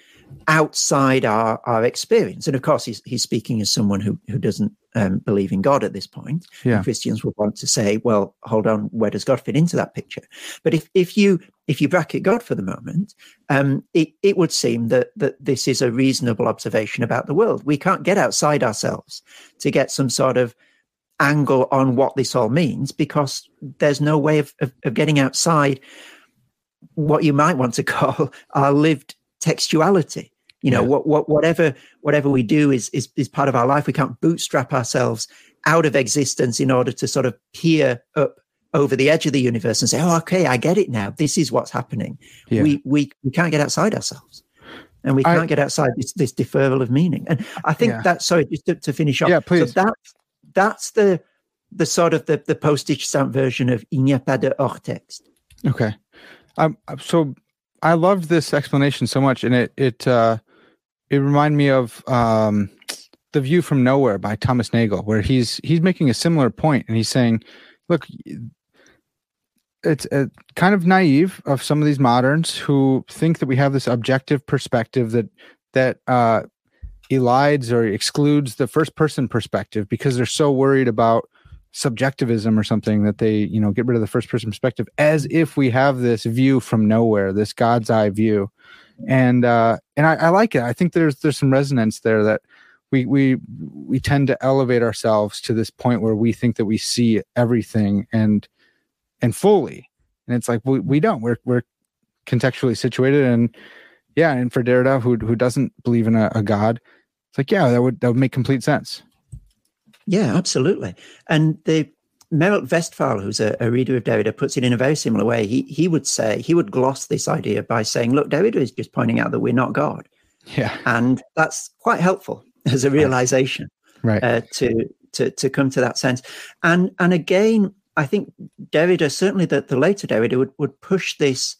outside our, our experience. And of course, he's, he's speaking as someone who, who doesn't um, believe in God at this point. Yeah. Christians would want to say, well, hold on, where does God fit into that picture? But if, if you if you bracket God for the moment, um, it, it would seem that that this is a reasonable observation about the world. We can't get outside ourselves to get some sort of angle on what this all means because there's no way of, of, of getting outside what you might want to call our lived textuality you know yeah. what, what whatever whatever we do is, is is part of our life we can't bootstrap ourselves out of existence in order to sort of peer up over the edge of the universe and say, "Oh, okay, I get it now. This is what's happening." Yeah. We we we can't get outside ourselves, and we can't I- get outside this, this deferral of meaning. And I think Yeah. that's sorry, just to, to finish off. Yeah, please. So that's that's the the sort of the, the postage stamp version of "Il n'y a pas de hors texte." Okay. Um. So I loved this explanation so much, and it it uh, it reminded me of um, the View from Nowhere by Thomas Nagel, where he's he's making a similar point, and he's saying, look. It's uh kind of naive of some of these moderns who think that we have this objective perspective that that uh, elides or excludes the first person perspective because they're so worried about subjectivism or something that they you know get rid of the first person perspective as if we have this view from nowhere this god's eye view. And uh and I, I like it. I think there's there's some resonance there that we we we tend to elevate ourselves to this point where we think that we see everything and and fully. And it's like we, we don't. We're we're contextually situated and yeah and for derrida who who doesn't believe in a, a god it's like yeah that would that would make complete sense Yeah, absolutely. And the Merold Westphal, who's a, a reader of Derrida, puts it in a very similar way. He he would say he would gloss this idea by saying, "Look, Derrida is just pointing out that we're not God," yeah and that's quite helpful as a realization right uh, to to to come to that sense. And and again, I think Derrida, certainly the, the later Derrida, would would push this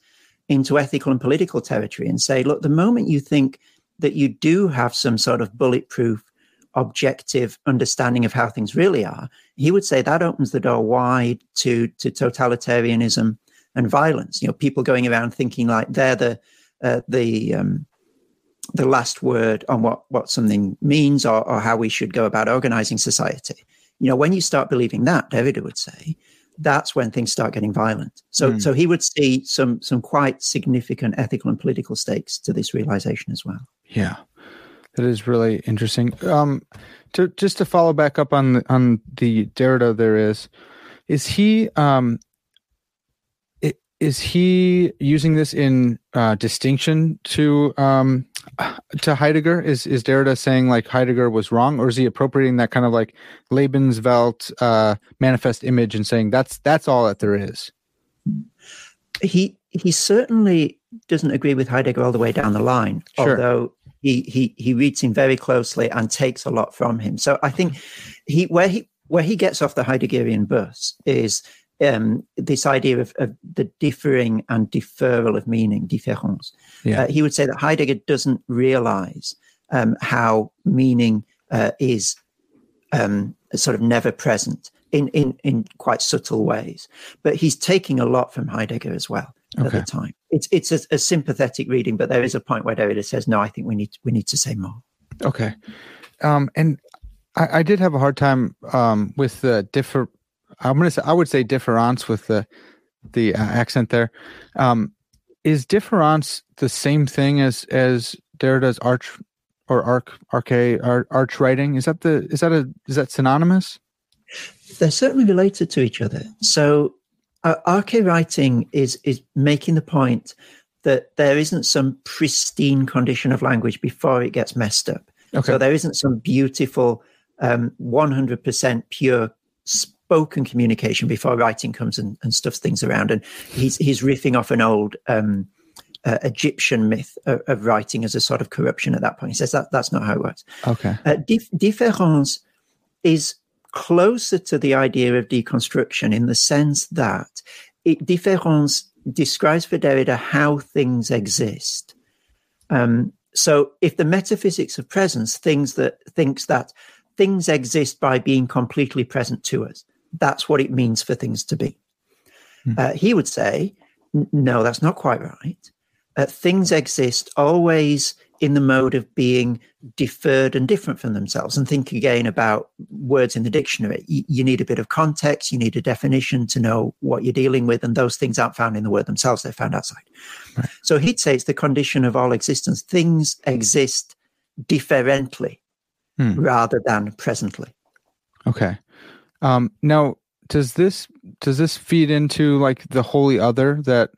into ethical and political territory and say, look, the moment you think that you do have some sort of bulletproof objective understanding of how things really are, he would say that opens the door wide to to totalitarianism and violence. You know, people going around thinking like they're the uh, the um, the last word on what what something means or, or how we should go about organizing society. You know, when you start believing that, Derrida would say, that's when things start getting violent. So Mm. so he would see some some quite significant ethical and political stakes to this realization as well. Yeah, that is really interesting. Um, to just to follow back up on the, on the Derrida, there is, is he um, is he using this in uh, distinction to um to Heidegger? Is is Derrida saying like Heidegger was wrong, or is he appropriating that kind of like Lebenswelt uh, manifest image and saying that's that's all that there is? he he certainly doesn't agree with Heidegger all the way down the line, Sure. although he he he reads him very closely and takes a lot from him. So I think he where he where he gets off the Heideggerian bus is um, this idea of, of the differing and deferral of meaning, différance. Yeah. Uh, he would say that Heidegger doesn't realize um, how meaning uh, is um, sort of never present in, in, in quite subtle ways. But he's taking a lot from Heidegger as well at the time. It's it's a, a sympathetic reading, but there is a point where Derrida says, "No, I think we need we need to say more." Okay. Um, and I, I did have a hard time um, with the differ. I'm gonna say I would say difference with the the uh, accent there. Um, is difference the same thing as as Derrida's arch or arc arche ar, arch writing? Is that the is that a is that synonymous? They're certainly related to each other. So, uh, arche writing is is making the point that there isn't some pristine condition of language before it gets messed up. Okay. So there isn't some beautiful, um, 100% pure spoken communication before writing comes and, and stuffs things around. And he's he's riffing off an old um, uh, Egyptian myth of, of writing as a sort of corruption at that point. He says that that's not how it works. okay. Uh, dif- différance is closer to the idea of deconstruction in the sense that it, différance describes for Derrida how things exist. Um, so, if the metaphysics of presence things that thinks that things exist by being completely present to us, that's what it means for things to be. Hmm. Uh, he would say, no, that's not quite right. Uh, things exist always in the mode of being deferred and different from themselves. And think again about words in the dictionary. You, you need a bit of context, you need a definition to know what you're dealing with, and those things aren't found in the word themselves, they're found outside. Right. So he'd say it's the condition of all existence. Things exist differently Hmm. rather than presently. Okay. Um, now, does this does this feed into like the holy other that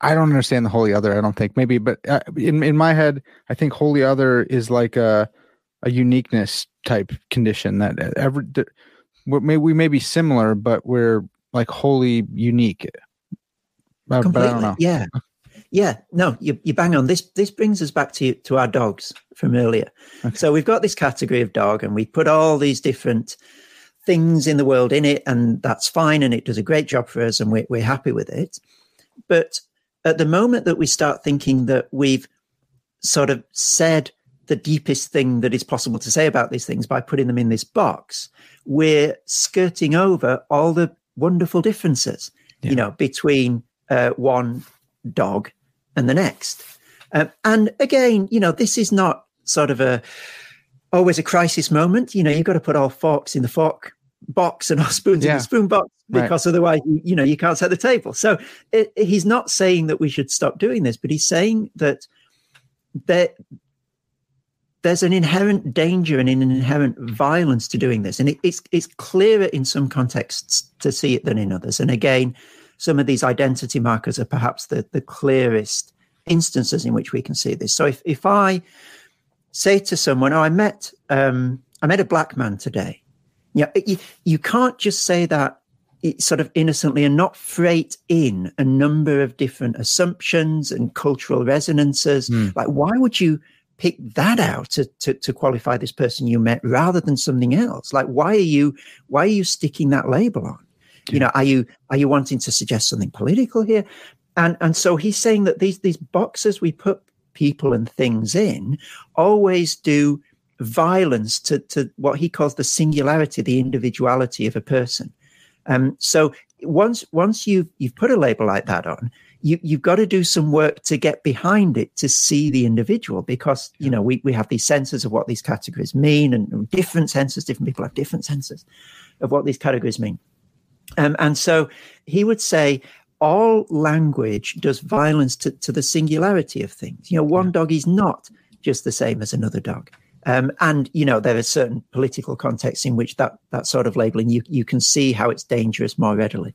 I- don't understand the holy other. I don't think maybe, but uh, in in my head, I think holy other is like a a uniqueness type condition that every th- we're, may, we may be similar, but we're like wholly unique. But, but I don't know. Yeah. Yeah, no, you, you bang on. This this brings us back to to our dogs from earlier. Okay. So we've got this category of dog, and we put all these different things in the world in it, and that's fine, and it does a great job for us, and we're, we're happy with it. But at the moment that we start thinking that we've sort of said the deepest thing that is possible to say about these things by putting them in this box, we're skirting over all the wonderful differences, yeah. you know, between uh, one dog and the next. Um, and again, you know, this is not sort of a always a crisis moment. You know, you've got to put all forks in the fork box and our spoons yeah. in the spoon box because right. otherwise, you, you, know, you can't set the table. So it, he's not saying that we should stop doing this, but he's saying that there, there's an inherent danger and an inherent violence to doing this. And it, it's, it's clearer in some contexts to see it than in others. And again, some of these identity markers are perhaps the, the clearest instances in which we can see this. So if, if I say to someone, oh, I met, um, I met a black man today. Yeah, you, you can't just say that sort of innocently and not freight in a number of different assumptions and cultural resonances. Mm. Like, why would you pick that out to, to, to qualify this person you met rather than something else? Like, why are you why are you sticking that label on? You know, are you are you wanting to suggest something political here? And and so he's saying that these these boxes we put people and things in always do violence to, to what he calls the singularity, the individuality of a person. Um, so once once you've you've put a label like that on, you you've got to do some work to get behind it to see the individual because you know we we have these senses of what these categories mean and, different senses, different people have different senses of what these categories mean. Um, and so he would say all language does violence to, to the singularity of things. You know, one dog is not just the same as another dog. Um, and you know there are certain political contexts in which that that sort of labeling you you can see how it's dangerous more readily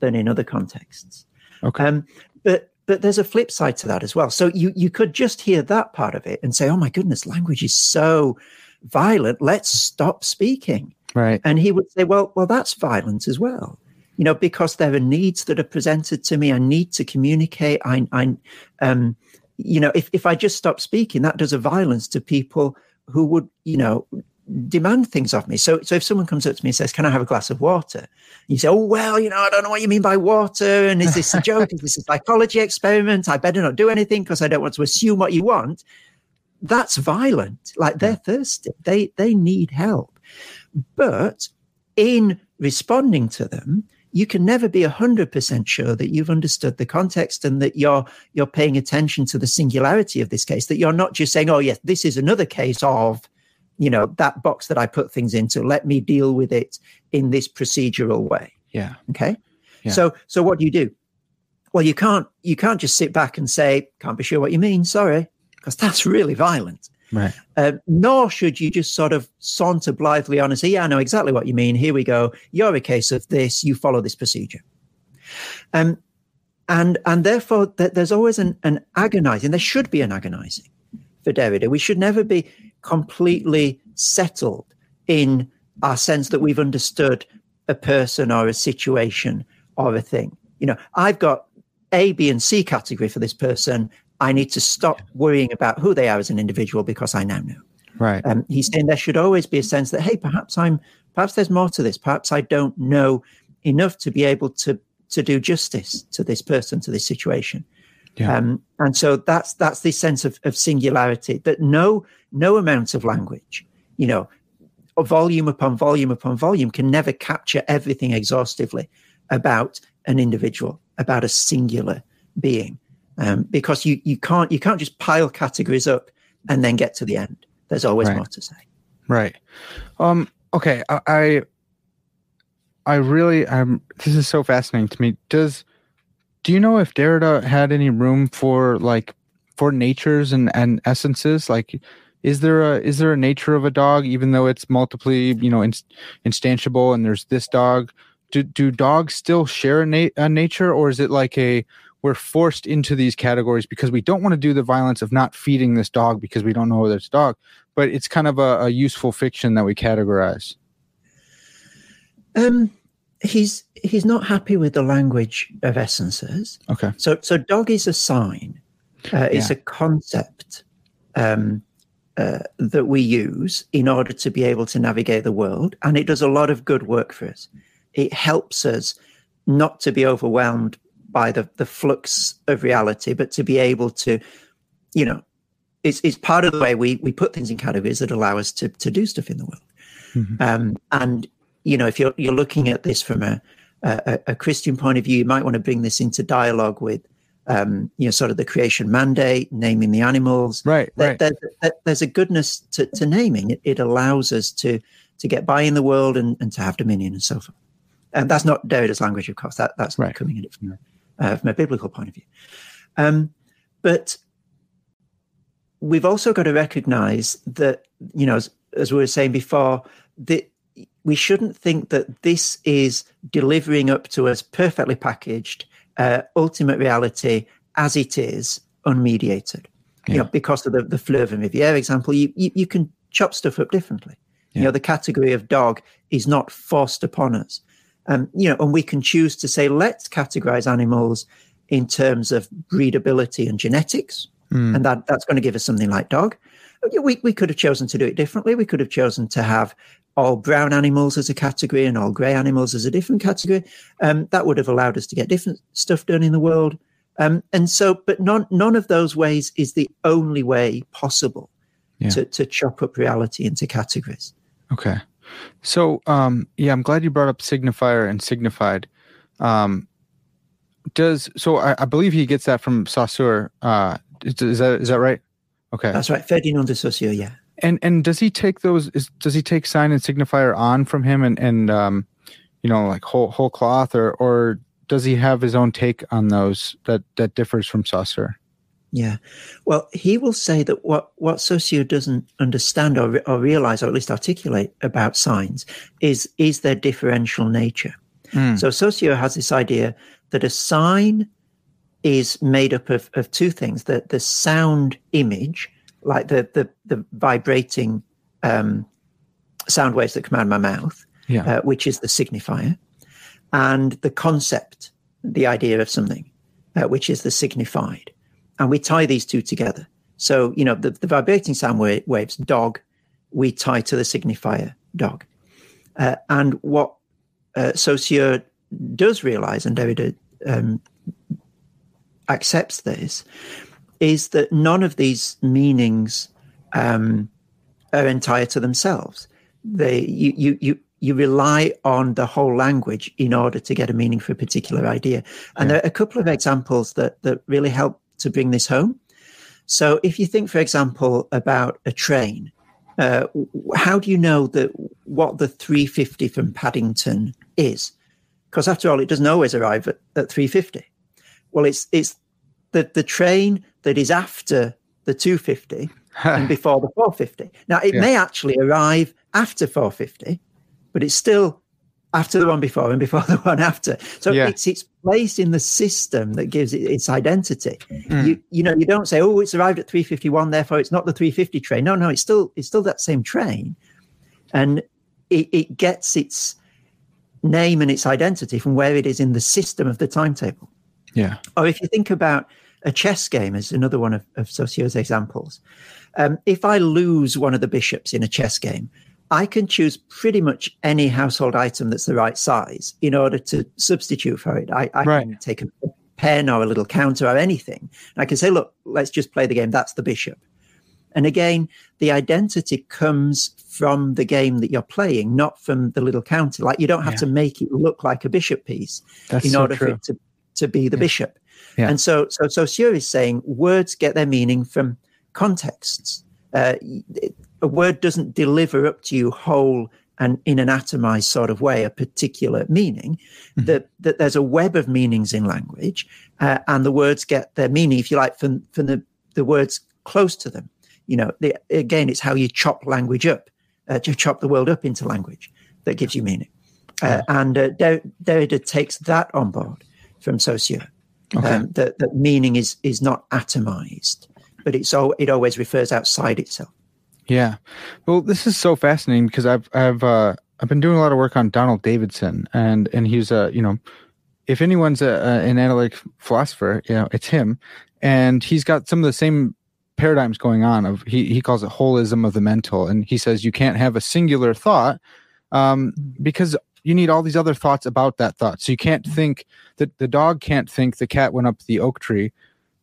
than in other contexts. Okay. Um, but but there's a flip side to that as well. So you you could just hear that part of it and say, "Oh my goodness, language is so violent. Let's stop speaking." Right. And he would say, well, well, that's violence as well. You know, because there are needs that are presented to me. I need to communicate. I, I um, you know, if, if I just stop speaking, that does a violence to people who would, you know, demand things of me. So, so if someone comes up to me and says, "Can I have a glass of water?" you say, "Oh well, you know, I don't know what you mean by water, and is this a joke? is this a psychology experiment? I better not do anything because I don't want to assume what you want." That's violent. Like they're thirsty. They they need help. But in responding to them, you can never be 100% sure that you've understood the context and that you're you're paying attention to the singularity of this case that you're not just saying oh yes this is another case of you know that box that i put things into. Let me deal with it in this procedural way. Yeah. Okay? Yeah. so so what do you do? Well you can't you can't just sit back and say can't be sure what you mean. Sorry. Because that's really violent Right. Uh, nor should you just sort of saunter blithely on and say, "Yeah, I know exactly what you mean. Here we go. You're a case of this. You follow this procedure." Um, and and therefore, th- there's always an, an agonizing. There should be an agonizing for Derrida. We should never be completely settled in our sense that we've understood a person or a situation or a thing. You know, I've got A, B, and C category for this person, I need to stop worrying about who they are as an individual because I now know. Right. Um, he's saying there should always be a sense that, hey, perhaps I'm, perhaps there's more to this. Perhaps I don't know enough to be able to to do justice to this person, to this situation. Yeah. Um, and so that's that's the sense of, of singularity that no no amount of language, you know, a volume upon volume upon volume can never capture everything exhaustively about an individual, about a singular being um, because you you can't you can't just pile categories up and then get to the end. There's always right. more to say. Right. Um. Okay. I, I I really um. This is so fascinating to me. Does do you know if Derrida had any room for like for natures and and essences like? Is there a is there a nature of a dog even though it's multiply you know inst- instantiable and there's this dog do do dogs still share a, na- a nature or is it like a we're forced into these categories because we don't want to do the violence of not feeding this dog because we don't know whether it's dog but it's kind of a, a useful fiction that we categorize Um, he's he's not happy with the language of essences. Okay. So so dog is a sign. Uh, it's Yeah. a concept um, uh, that we use in order to be able to navigate the world, and it does a lot of good work for us. It helps us not to be overwhelmed by the the flux of reality, but to be able to, you know, it's it's part of the way we we put things in categories that allow us to to do stuff in the world. Mhm. Um, and you know, if you're you're looking at this from a, a a Christian point of view, you might want to bring this into dialogue with, um, you know, sort of the creation mandate, naming the animals. Right. There- Right. there- there- there's a goodness to, to naming. It, it allows us to to get by in the world and, and to have dominion and so forth. And that's not Derrida's language, of course. That that's Right. coming at it from a, uh, from a biblical point of view. Um, but we've also got to recognize that, you know, as, as we were saying before, that we shouldn't think that this is delivering up to us perfectly packaged uh, ultimate reality as it is, unmediated. You know, because of the, the fleuve and riviere example, you, you, you can chop stuff up differently. You Yeah. know, the category of dog is not forced upon us. Um, you know, and we can choose to say, let's categorize animals in terms of breedability and genetics, Mm. and that, that's going to give us something like dog. We, we could have chosen to do it differently. We could have chosen to have all brown animals as a category and all grey animals as a different category. Um, that would have allowed us to get different stuff done in the world. Um, and so, but none, none of those ways is the only way possible Yeah. to, to chop up reality into categories. Okay. So, um, yeah, I'm glad you brought up signifier and signified. Um, does so? I, I believe he gets that from Saussure. Uh, is, is that is that right? Okay. That's right. Ferdinand de Saussure, yeah. and and does he take those? Is, does he take sign and signifier on from him and and um, you know, like whole whole cloth, or or does he have his own take on those that that differs from Saussure? Yeah. Well, he will say that what, what Saussure doesn't understand or, or realize, or at least articulate about signs, is, is their differential nature. Mm. So Saussure has this idea that a sign is made up of, of two things the, the sound image, like the, the, the vibrating um, sound waves that come out of my mouth, Yeah. uh, which is the signifier, and the concept, the idea of something, uh, which is the signified. And we tie these two together. So, you know, the, the vibrating sound wa- waves, dog, we tie to the signifier, dog. Uh, and what uh, Saussure does realize, and Derrida um, accepts this, is that none of these meanings um, are entire to themselves. They, you, you, you, you rely on the whole language in order to get a meaning for a particular idea. And there are a couple of examples that, that really help to bring this home. So, if you think, for example, about a train, uh, how do you know that what the 350 from Paddington is? Because after all, it doesn't always arrive at, at 350. Well, it's it's the, the train that is after the 250 and before the 450. Now, it Yeah. may actually arrive after 450, but it's still after the one before and before the one after. So Yeah. it's its place in the system that gives it its identity. Mm. You you know you don't say oh it's arrived at 351 therefore it's not the 350 train. No no it's still it's still that same train, and it, it gets its name and its identity from where it is in the system of the timetable. yeah. Or if you think about a chess game as another one of, of Saussure's examples, um, if I lose one of the bishops in a chess game, I can choose pretty much any household item that's the right size in order to substitute for it. I, I Right. can take a pen or a little counter or anything. And I can say, look, let's just play the game. That's the bishop. And again, the identity comes from the game that you're playing, not from the little counter. Like you don't have Yeah. to make it look like a bishop piece That's in so order for it to, to be the Yeah. bishop. Yeah. And so, so Saussure is saying words get their meaning from contexts. Uh, a word doesn't deliver up to you whole and in an atomized sort of way a particular meaning. Mhm. That that there's a web of meanings in language, uh, and the words get their meaning, if you like, from from the the words close to them. You know, the, again, it's how you chop language up, uh, to chop the world up into language that gives you meaning. Uh, and uh, Der- Derrida takes that on board from Saussure. Okay. Um, that, that meaning is is not atomized, but it's all, it always refers outside itself. Yeah. Well, this is so fascinating because I've I've uh I've been doing a lot of work on Donald Davidson, and and he's a you know, if anyone's a, a, an analytic philosopher, you know, it's him, and he's got some of the same paradigms going on. Of he he calls it holism of the mental, and he says you can't have a singular thought um, because you need all these other thoughts about that thought. So you can't think that the dog can't think the cat went up the oak tree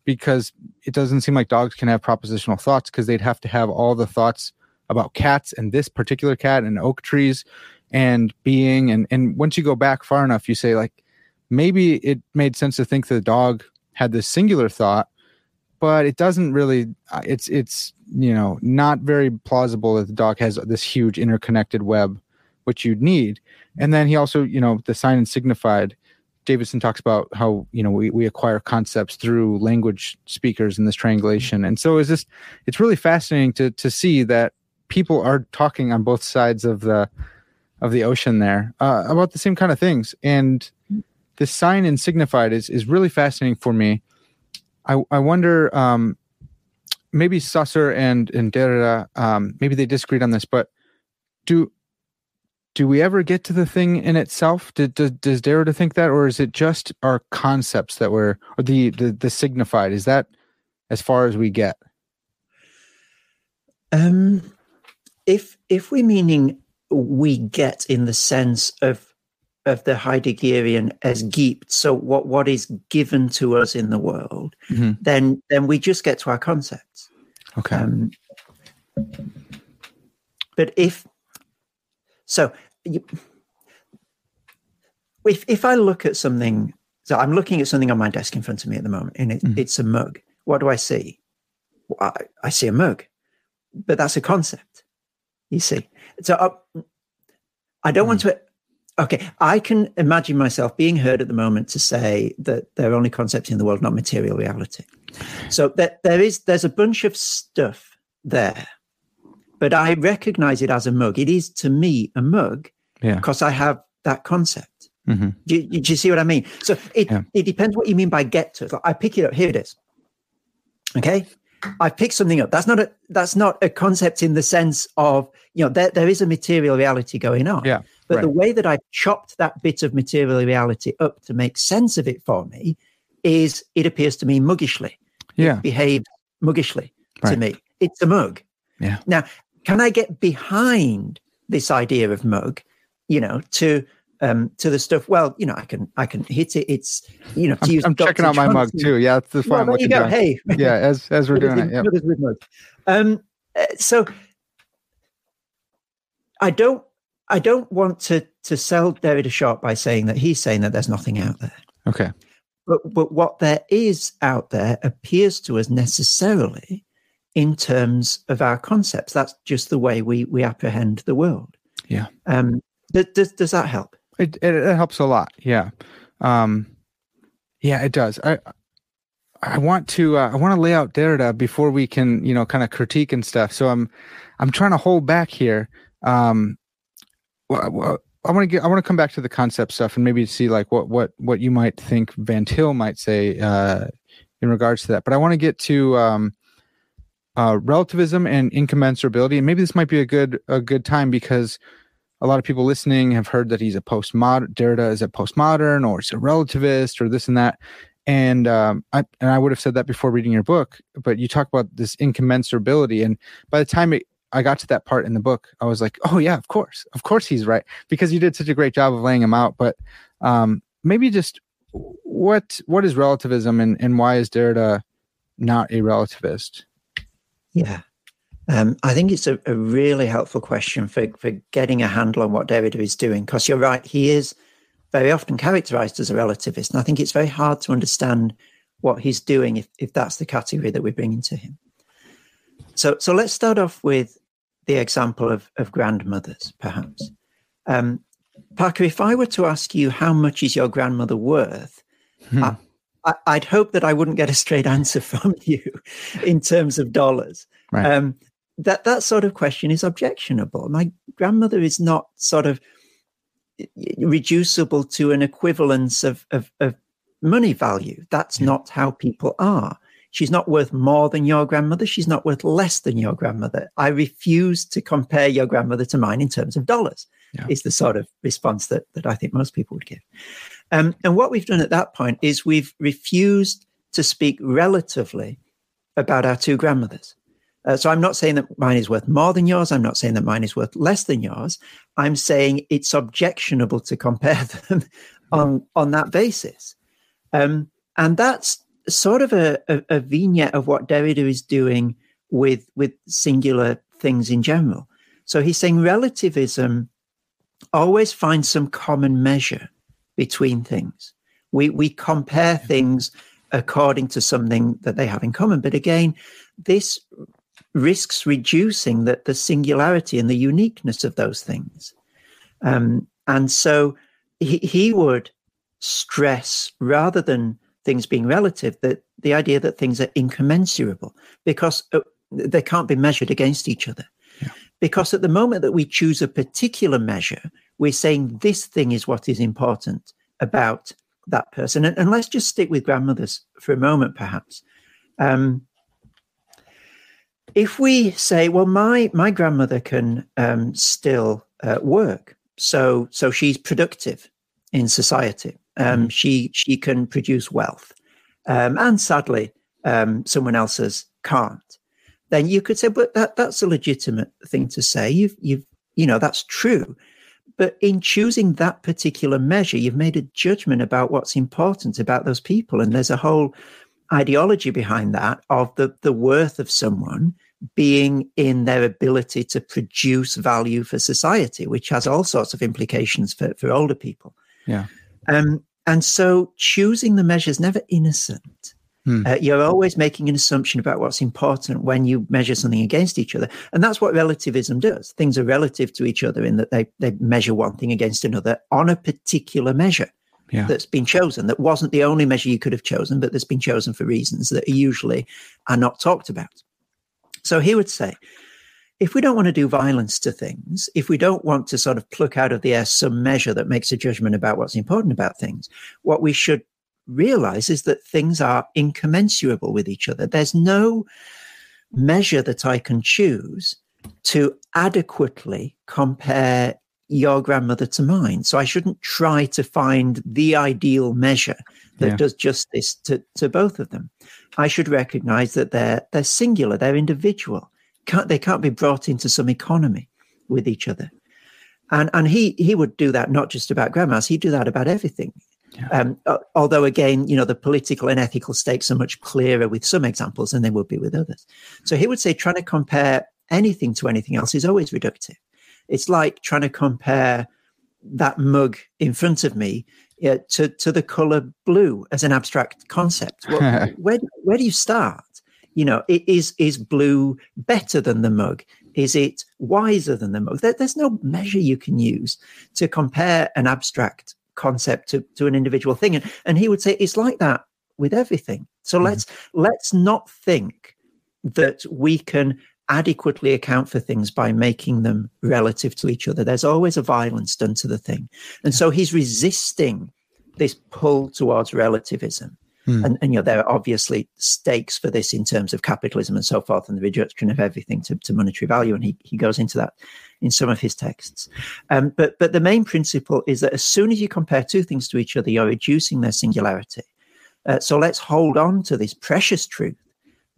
because it doesn't seem like dogs can have propositional thoughts because they'd have to have all the thoughts about cats and this particular cat and oak trees and being and and once you go back far enough you say like maybe it made sense to think the dog had this singular thought but it doesn't really uh, it's it's you know not very plausible that the dog has this huge interconnected web which you'd need. And then he also you know the sign and signified Davidson talks about how you know we, we acquire concepts through language speakers in this triangulation, and so is this. It's really fascinating to to see that people are talking on both sides of the of the ocean there uh, about the same kind of things, and this sign and signified is is really fascinating for me. I I wonder um, maybe Saussure and and Derrida um, maybe they disagreed on this, but do do we ever get to the thing in itself? Did, does, does Derrida think that, or is it just our concepts that were, or the, the the signified? Is that as far as we get? Um, if if we're meaning we get in the sense of of the Heideggerian es gibt, so what what is given to us in the world, mm-hmm. then then we just get to our concepts. Okay. Um, but if so you, if if I look at something, so I'm looking at something on my desk in front of me at the moment, and it, mm. it's a mug. What do I see? Well, I, I, see a mug, but that's a concept. You see, so I, uh, I don't mm. want to. Okay, I can imagine myself being heard at the moment to say that there are only concepts in the world, not material reality. So that there is there's a bunch of stuff there but I recognize it as a mug. It is to me a mug yeah. because I have that concept. Mm-hmm. Do, you, do, you see what I mean? So it, yeah. it depends what you mean by get to. Like I pick it up. Here it is. Okay. I pick something up. That's not a that's not a concept in the sense of you know there, there is a material reality going on. Yeah. But right. the way that I've chopped that bit of material reality up to make sense of it for me is it appears to me muggishly. Yeah. It behaves muggishly right. to me. It's a mug. Yeah. Now can I get behind this idea of mug, you know, to um, to the stuff. Well, you know, I can I can hit it. It's you know, I'm, I'm checking out my mug too. Yeah, that's the. Well, you go. Hey, yeah, as as we're doing it. Yeah. Um, uh, so I don't I don't want to to sell Derrida short by saying that he's saying that there's nothing out there. Okay. But but what there is out there appears to us necessarily in terms of our concepts. That's just the way we we apprehend the world. Yeah. Um, does does that help? It, it, it helps a lot. Yeah. Um, yeah, it does. I I want to uh, I want to lay out Derrida before we can you know kind of critique and stuff. So I'm I'm trying to hold back here. Um, well, I want to get I want to come back to the concept stuff and maybe see like what what what you might think Van Til might say uh, in regards to that. But I want to get to um, uh, relativism and incommensurability. And maybe this might be a good a good time because a lot of people listening have heard that he's a postmodern. Derrida is a postmodern, or he's a relativist, or this and that. And um, I and I would have said that before reading your book, but you talk about this incommensurability, and by the time it, I got to that part in the book, I was like, oh yeah, of course, of course he's right because you did such a great job of laying him out. But um, maybe just what what is relativism and, and why is Derrida not a relativist? Yeah. Um, I think it's a, a, really helpful question for, for getting a handle on what Derrida is doing, because you're right, he is very often characterized as a relativist. And I think it's very hard to understand what he's doing if, if that's the category that we're bringing to him. So, so let's start off with the example of, of grandmothers, perhaps. Um, Parker, if I were to ask you how much is your grandmother worth, hmm. I, I, would hope that I wouldn't get a straight answer from you in terms of dollars. Right. Um, that that sort of question is objectionable. My grandmother is not sort of reducible to an equivalence of, of, of money value. That's yeah. not how people are. She's not worth more than your grandmother. She's not worth less than your grandmother. I refuse to compare your grandmother to mine in terms of dollars. yeah. is the sort of response that, that I think most people would give. Um, and what we've done at that point is we've refused to speak relatively about our two grandmothers. Uh, so I'm not saying that mine is worth more than yours. I'm not saying that mine is worth less than yours. I'm saying it's objectionable to compare them on on that basis. Um, and that's sort of a, a, a, vignette of what Derrida is doing with with singular things in general. So he's saying relativism always finds some common measure between things. We we compare things according to something that they have in common. But again, this risks reducing the, the singularity and the uniqueness of those things. Um, and so he, he would stress, rather than things being relative, that the idea that things are incommensurable because uh, they can't be measured against each other. Yeah. Because at the moment that we choose a particular measure, we're saying this thing is what is important about that person. And, and let's just stick with grandmothers for a moment, perhaps. Um, if we say, well, my my grandmother can um, still uh, work, so so she's productive in society. Um, mm. She she can produce wealth, um, and sadly, um, someone else's can't. Then you could say, but that that's a legitimate thing to say. You've you've you know that's true. But in choosing that particular measure, you've made a judgment about what's important about those people, and there's a whole ideology behind that of the, the worth of someone being in their ability to produce value for society, which has all sorts of implications for, for older people. Yeah. Um, and so choosing the measure is never innocent. Hmm. Uh, you're always making an assumption about what's important when you measure something against each other. And that's what relativism does. Things are relative to each other in that they, they measure one thing against another on a particular measure yeah. that's been chosen that wasn't the only measure you could have chosen, but that's been chosen for reasons that are usually are not talked about. So he would say, if we don't want to do violence to things, if we don't want to sort of pluck out of the air some measure that makes a judgment about what's important about things, what we should realize is that things are incommensurable with each other. There's no measure that I can choose to adequately compare your grandmother to mine. So I shouldn't try to find the ideal measure that yeah. does justice to, to both of them. I should recognize that they're they're singular, they're individual. Can't, they can't be brought into some economy with each other. And and he he would do that not just about grandmas, he'd do that about everything. Yeah. Um, although again, you know, the political and ethical stakes are much clearer with some examples than they would be with others. So he would say trying to compare anything to anything else is always reductive. It's like trying to compare that mug in front of me uh, to to the color blue as an abstract concept. Well, where where do you start? You know, it is is blue better than the mug? Is it wiser than the mug? There, there's no measure you can use to compare an abstract concept to, to an individual thing. And, and he would say it's like that with everything. So mm let's let's not think that we can adequately account for things by making them relative to each other. There's always a violence done to the thing. And so he's resisting this pull towards relativism. Hmm. And, and, you know, there are obviously stakes for this in terms of capitalism and so forth, and the reduction of everything to, to monetary value. And he, he goes into that in some of his texts. Um, but, but the main principle is that as soon as you compare two things to each other, you're reducing their singularity. Uh, so let's hold on to this precious truth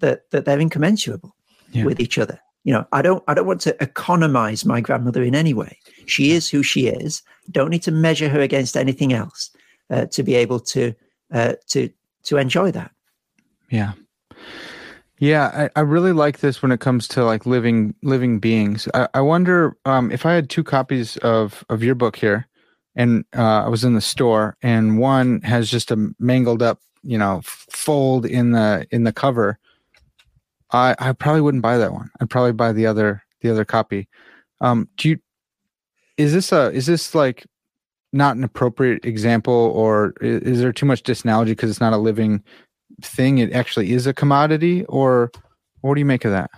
that, that they're incommensurable yeah. with each other. You know, I don't I don't want to economize my grandmother in any way. She is who she is. Don't need to measure her against anything else uh, to be able to uh, to to enjoy that. Yeah. Yeah, I, I really like this when it comes to like living living beings. I, I wonder um, if I had two copies of of your book here, and uh, I was in the store, and one has just a mangled up, you know, fold in the in the cover, I I probably wouldn't buy that one. I'd probably buy the other the other copy. Um, do you? Is this a is this like not an appropriate example, or is, there too much disanalogy because it's not a living thing? It actually is a commodity, or what do you make of that?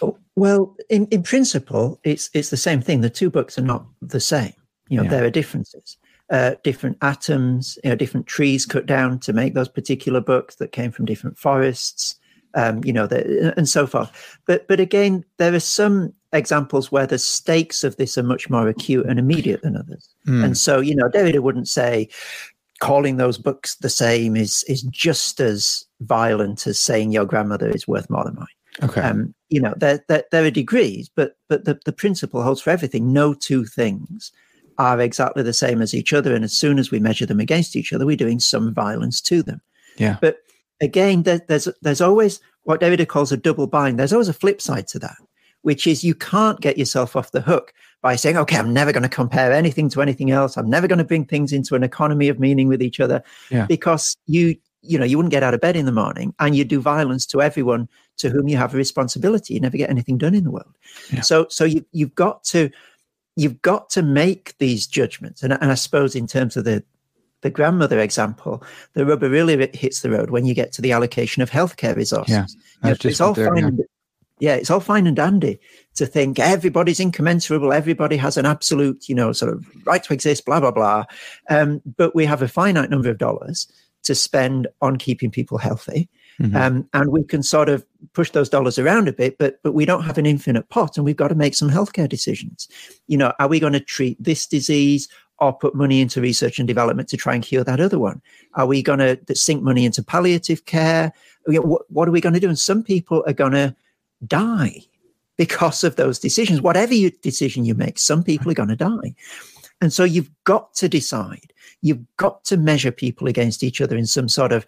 Oh, well, in, in principle, it's it's the same thing. The two books are not the same. You know, yeah. there are differences. Uh, different atoms, you know, different trees cut down to make those particular books that came from different forests um, you know, the, and so forth. But but again, there are some examples where the stakes of this are much more acute and immediate than others. Mm. And so, you know, Derrida wouldn't say calling those books the same is is just as violent as saying your grandmother is worth more than mine. Okay. Um, you know, there, there, there are degrees, but but the, the principle holds for everything. No two things are exactly the same as each other. And as soon as we measure them against each other, we're doing some violence to them. Yeah. But again, there, there's there's always what Derrida calls a double bind. There's always a flip side to that, which is you can't get yourself off the hook by saying, okay, I'm never going to compare anything to anything else. I'm never going to bring things into an economy of meaning with each other, yeah. because you you know you wouldn't get out of bed in the morning and you do violence to everyone to whom you have a responsibility. You never get anything done in the world. Yeah. So so you you've got to you've got to make these judgments. And, and I suppose in terms of the the grandmother example, the rubber really hits the road when you get to the allocation of healthcare resources. Yeah, you know, it's all there, fine. Yeah. And, yeah, it's all fine and dandy to think everybody's incommensurable, everybody has an absolute, you know, sort of right to exist, blah blah blah. Um, but we have a finite number of dollars to spend on keeping people healthy. Mm-hmm. Um, and we can sort of push those dollars around a bit, but but we don't have an infinite pot, and we've got to make some healthcare decisions. You know, are we going to treat this disease or put money into research and development to try and cure that other one? Are we going to sink money into palliative care? What, what are we going to do? And some people are going to die because of those decisions. Whatever you, decision you make, some people are going to die. And so you've got to decide. You've got to measure people against each other in some sort of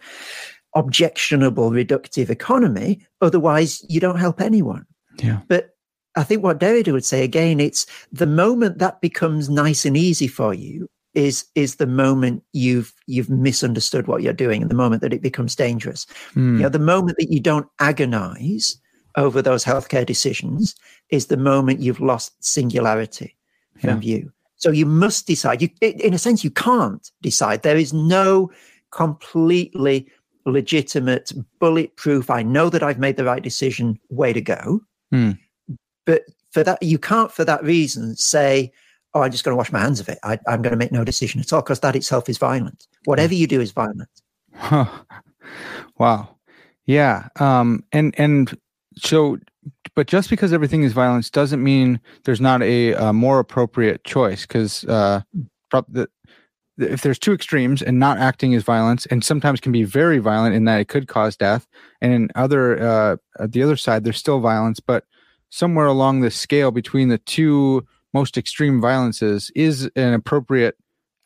objectionable, reductive economy. Otherwise, you don't help anyone. Yeah. But I think what Derrida would say again, it's the moment that becomes nice and easy for you is is the moment you've you've misunderstood what you're doing and the moment that it becomes dangerous. Mm. You know, the moment that you don't agonize over those healthcare decisions is the moment you've lost singularity from yeah. view. So you must decide. You, in a sense, you can't decide. There is no completely legitimate, bulletproof. I know that I've made the right decision. Way to go! Mm. But for that, you can't, for that reason, say, "Oh, I'm just going to wash my hands of it. I, am going to make no decision at all," because that itself is violent. Whatever you do is violent. Huh. Wow. Yeah. Um. And and so but just because everything is violence doesn't mean there's not a, a more appropriate choice because uh, the, if there's two extremes and not acting is violence and sometimes can be very violent in that it could cause death and in other uh, the other side there's still violence but somewhere along the scale between the two most extreme violences is an appropriate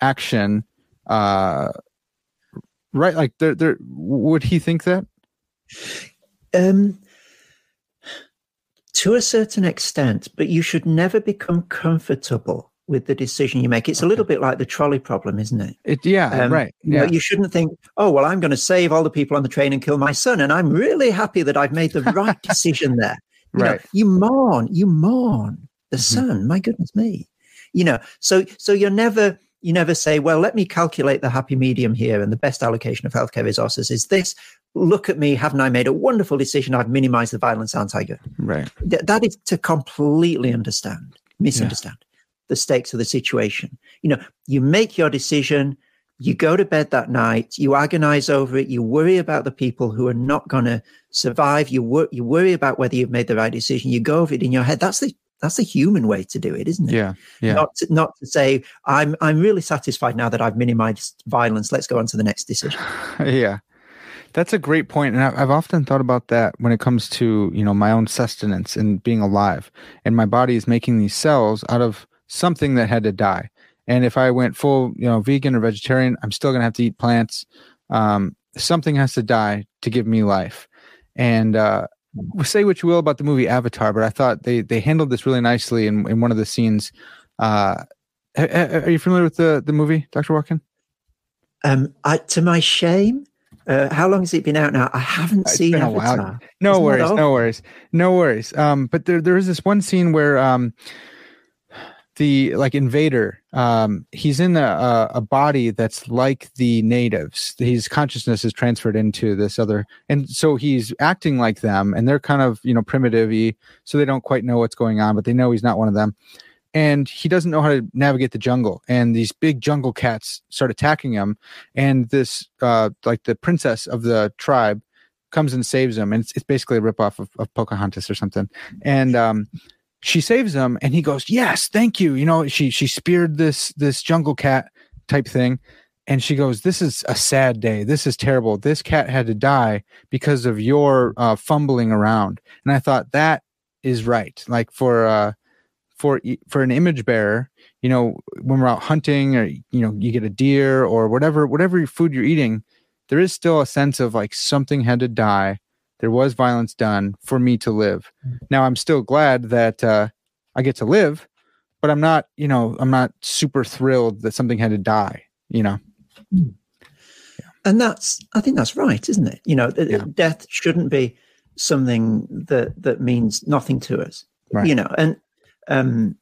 action uh, right like there there would he think that um to a certain extent, but you should never become comfortable with the decision you make. It's a little bit like the trolley problem, isn't it? It yeah, um, right. Yeah. You, know, you shouldn't think, oh well, I'm going to save all the people on the train and kill my son, and I'm really happy that I've made the right decision there. You right. Know, you mourn, you mourn the mm-hmm. son. My goodness me. You know, so so you're never you never say, well, let me calculate the happy medium here, and the best allocation of healthcare resources is this look at me, haven't I made a wonderful decision? I've minimized the violence, aren't I good? Right. Th- that is to completely understand, misunderstand yeah. the stakes of the situation. You know, you make your decision, you go to bed that night, you agonize over it, you worry about the people who are not going to survive, you, wor- you worry about whether you've made the right decision, you go over it in your head. That's the that's the human way to do it, isn't it? Yeah, yeah. Not to, not to say I'm I'm really satisfied now that I've minimized violence. Let's go on to the next decision. yeah, that's a great point, and I've often thought about that when it comes to you know my own sustenance and being alive, and my body is making these cells out of something that had to die. And if I went full, you know, vegan or vegetarian, I'm still gonna have to eat plants. Um, something has to die to give me life. And uh, say what you will about the movie Avatar, but I thought they they handled this really nicely in, in one of the scenes. Uh, are you familiar with the the movie, Doctor Watkin? Um, I, to my shame, uh, how long has it been out now? I haven't it's seen Avatar. While. No Isn't worries, no worries, no worries. Um, but there there is this one scene where um, the like invader, um, he's in a, a body that's like the natives. His consciousness is transferred into this other, and so he's acting like them, and they're kind of you know primitive so they don't quite know what's going on, but they know he's not one of them and he doesn't know how to navigate the jungle and these big jungle cats start attacking him and this uh like the princess of the tribe comes and saves him, and it's, it's basically a ripoff of, of Pocahontas or something. And um, she saves him, and he goes, "Yes, thank you." You know, she she speared this this jungle cat type thing, and she goes, "This is a sad day. This is terrible. This cat had to die because of your uh, fumbling around." And I thought that is right. Like for uh, for for an image bearer, you know, when we're out hunting, or you know, you get a deer or whatever whatever food you're eating, there is still a sense of like something had to die. There was violence done for me to live. Now I'm still glad that uh, I get to live, but I'm not, you know, I'm not super thrilled that something had to die. You know. Yeah. And that's, I think that's right, isn't it? You know, yeah. death shouldn't be something that that means nothing to us. Right. You know, and um,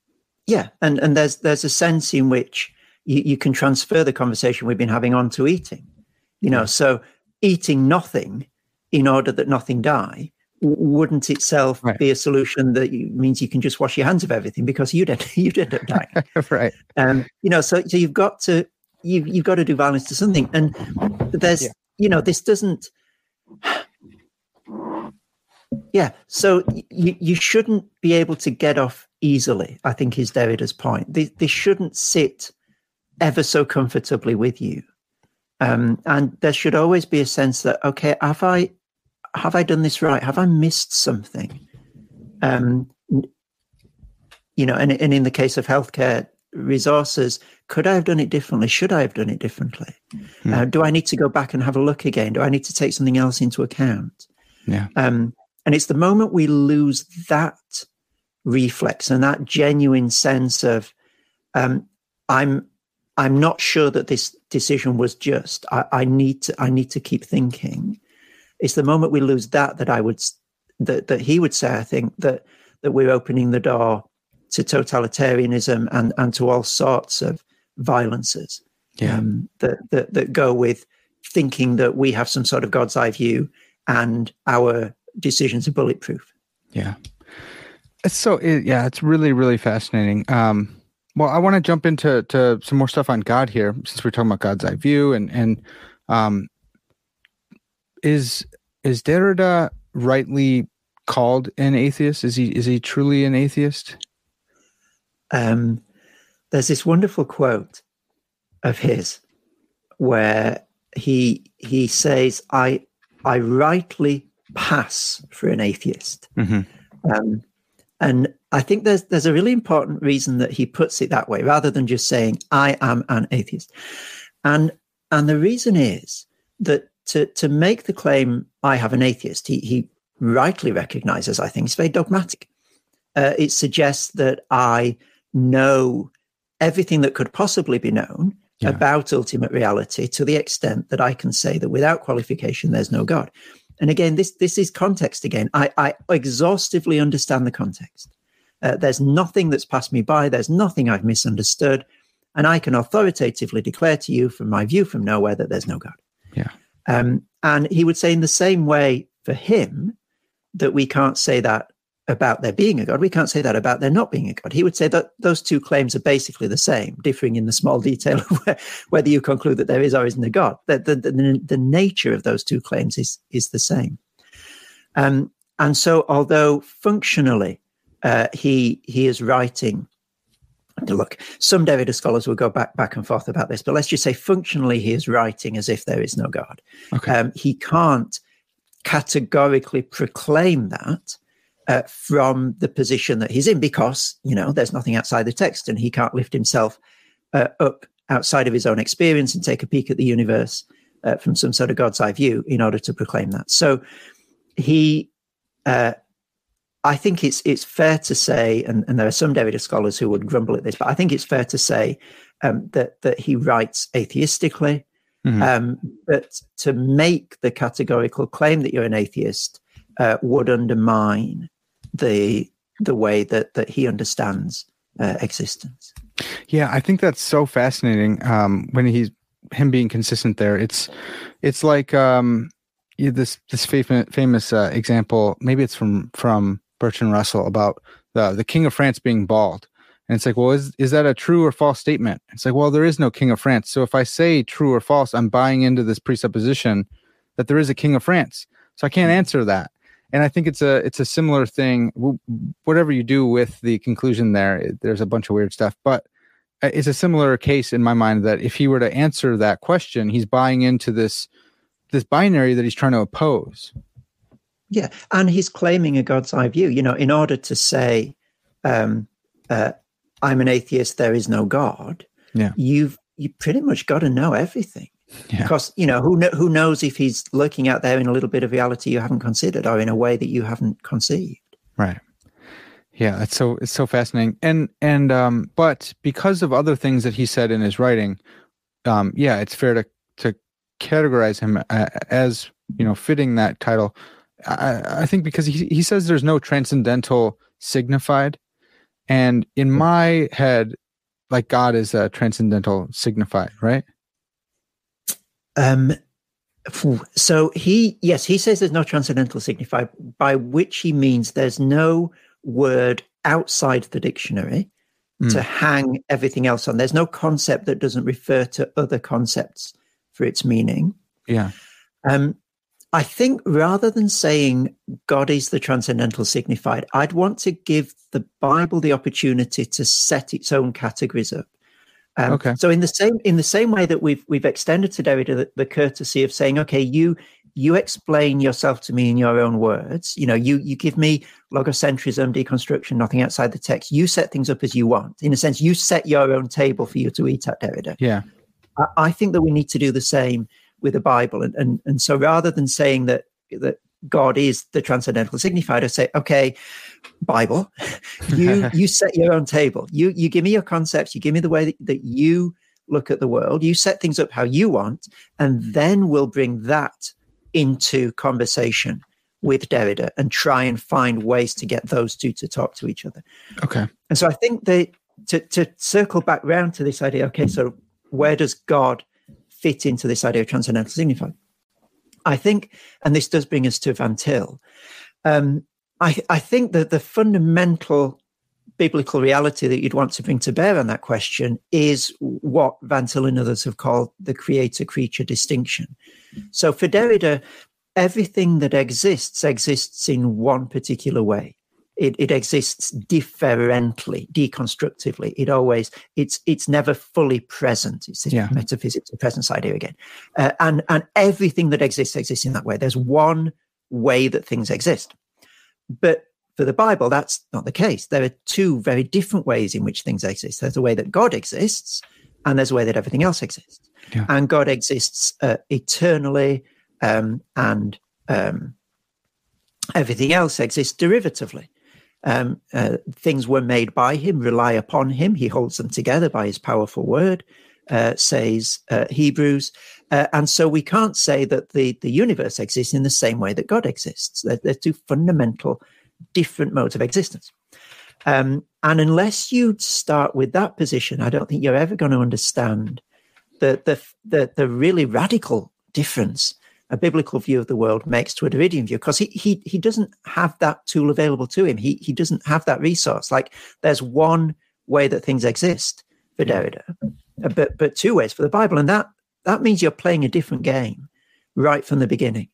yeah, and and there's there's a sense in which you, you can transfer the conversation we've been having on to eating. You know, so eating nothing in order that nothing die wouldn't itself right. be a solution that you, means you can just wash your hands of everything because you'd end, you'd end up dying. Right. Um you know so so you've got to you've, you've got to do violence to something. And there's yeah. you know this doesn't yeah so you, you shouldn't be able to get off easily i think is derrida's point. They, they shouldn't sit ever so comfortably with you. Um, and there should always be a sense that okay have i have i done this right? Have i missed something? Um, you know and, and in the case of healthcare resources could i have done it differently? Should i have done it differently? Hmm. uh, do i need to go back and have a look again? Do i need to take something else into account? Yeah. Um, and it's the moment we lose that reflex and that genuine sense of um, i'm i'm not sure that this decision was just I, I need to i need to keep thinking it's the moment we lose that that i would that that he would say i think that that we're opening the door to totalitarianism and, and to all sorts of violences yeah. um, that, that, that go with thinking that we have some sort of God's eye view and our decisions are bulletproof. Yeah. So, it, yeah, it's really, really fascinating. Um, well, I want to jump into to some more stuff on God here, since we're talking about God's eye view, and and um, is is Derrida rightly called an atheist? Is he is he truly an atheist? um, there's this wonderful quote of his where he he says, "I I rightly pass for an atheist," mm-hmm. um, and I think there's there's a really important reason that he puts it that way, rather than just saying, "I am an atheist," and and the reason is that to to make the claim, "I have an atheist," he he rightly recognizes, I think, it's very dogmatic. Uh, it suggests that I know everything that could possibly be known yeah. about ultimate reality to the extent that I can say that without qualification, there's no God. And again, this this is context again. I, I exhaustively understand the context. Uh, there's nothing that's passed me by. There's nothing I've misunderstood. And I can authoritatively declare to you from my view from nowhere that there's no God. Yeah. Um, and he would say in the same way for him that we can't say that about there being a God. We can't say that about there not being a God. He would say that those two claims are basically the same, differing in the small detail of whether you conclude that there is or isn't a God. The, the, the, the nature of those two claims is, is the same. Um, and so, although functionally uh, he, he is writing, look, some Derrida scholars will go back, back and forth about this, but let's just say functionally he is writing as if there is no God. Okay. Um, he can't categorically proclaim that uh, from the position that he's in because, you know, there's nothing outside the text and he can't lift himself uh, up outside of his own experience and take a peek at the universe uh, from some sort of God's eye view in order to proclaim that. So he, uh, I think it's it's fair to say, and, and, there are some Derrida scholars who would grumble at this, but I think it's fair to say um, that that he writes atheistically. Mm-hmm. Um, but to make the categorical claim that you're an atheist uh, would undermine the the way that that he understands uh, existence. Yeah, I think that's so fascinating. Um, when he's him being consistent there, it's it's like um, this this famous famous uh, example. Maybe it's from from Bertrand Russell about the the King of France being bald. And it's like, well, is is that a true or false statement? It's like, well, there is no King of France. So if I say true or false, I'm buying into this presupposition that there is a King of France. So I can't answer that. And I think it's a it's a similar thing. Whatever you do with the conclusion there, there's a bunch of weird stuff, but uh, it's a similar case in my mind that if he were to answer that question, he's buying into this this binary that he's trying to oppose. Yeah, and he's claiming a God's eye view. You know, in order to say, um, uh, "I'm an atheist," there is no God. Yeah, you've you pretty much got to know everything. Yeah. Because you know who who knows if he's lurking out there in a little bit of reality you haven't considered, or in a way that you haven't conceived. Right. Yeah, it's so it's so fascinating, and and um, but because of other things that he said in his writing, um, yeah, it's fair to to categorize him as you know fitting that title. I, I think because he he says there's no transcendental signified, and in my head, like God is a transcendental signified, right? Um, so he, yes, he says there's no transcendental signified, by which he means there's no word outside the dictionary mm. to hang everything else on. There's no concept that doesn't refer to other concepts for its meaning. Yeah. Um, I think rather than saying God is the transcendental signified, I'd want to give the Bible the opportunity to set its own categories up. Um, okay. So in the same in the same way that we've we've extended to Derrida the, the, courtesy of saying, okay, you you explain yourself to me in your own words. You know, you you give me logocentrism, deconstruction, nothing outside the text. You set things up as you want. In a sense, you set your own table for you to eat at, Derrida. Yeah. I, I think that we need to do the same with the Bible, and and and so rather than saying that that God is the transcendental signified. I say, okay, Bible, you you set your own table. You you give me your concepts. You give me the way that, that you look at the world. You set things up how you want, and then we'll bring that into conversation with Derrida and try and find ways to get those two to talk to each other. Okay. And so I think that to to circle back round to this idea. Okay, so where does God fit into this idea of transcendental signified? I think, and this does bring us to Van Til. Um, I, I think that the fundamental biblical reality that you'd want to bring to bear on that question is what Van Til and others have called the creator creature distinction. So for Derrida, everything that exists exists in one particular way. It, it exists differently, deconstructively. It always it's it's never fully present. It's this yeah. metaphysics of presence idea again, uh, and and everything that exists exists in that way. There's one way that things exist, but for the Bible, that's not the case. There are two very different ways in which things exist. There's a way that God exists, and there's a way that everything else exists. Yeah. And God exists uh, eternally, um, and um, everything else exists derivatively. Um, uh, things were made by him, rely upon him. He holds them together by his powerful word, uh, says uh, Hebrews. Uh, and so we can't say that the, the universe exists in the same way that God exists. They're, they're two fundamental, different modes of existence. Um, and unless you start with that position, I don't think you're ever going to understand the, the, the, the really radical difference a biblical view of the world makes to a Derridean view because he, he he doesn't have that tool available to him. He he doesn't have that resource. Like there's one way that things exist for Derrida, uh, but but two ways for the Bible, and that that means you're playing a different game right from the beginning.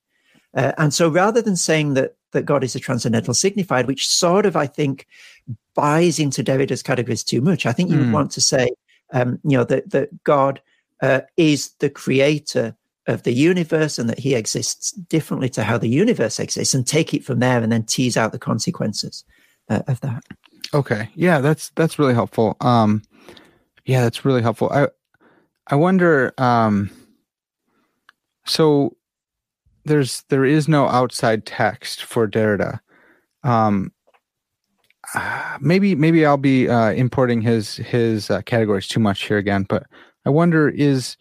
Uh, and so rather than saying that that God is a transcendental signified, which sort of I think buys into Derrida's categories too much, I think you mm. would hmm. want to say, um, you know, that that God uh, is the creator of the universe and that he exists differently to how the universe exists and take it from there and then tease out the consequences uh, of that. Okay. Yeah that's that's really helpful. Um yeah that's really helpful. I i wonder um so there's there is no outside text for derrida. Um maybe maybe i'll be uh importing his his uh, categories too much here again but i wonder is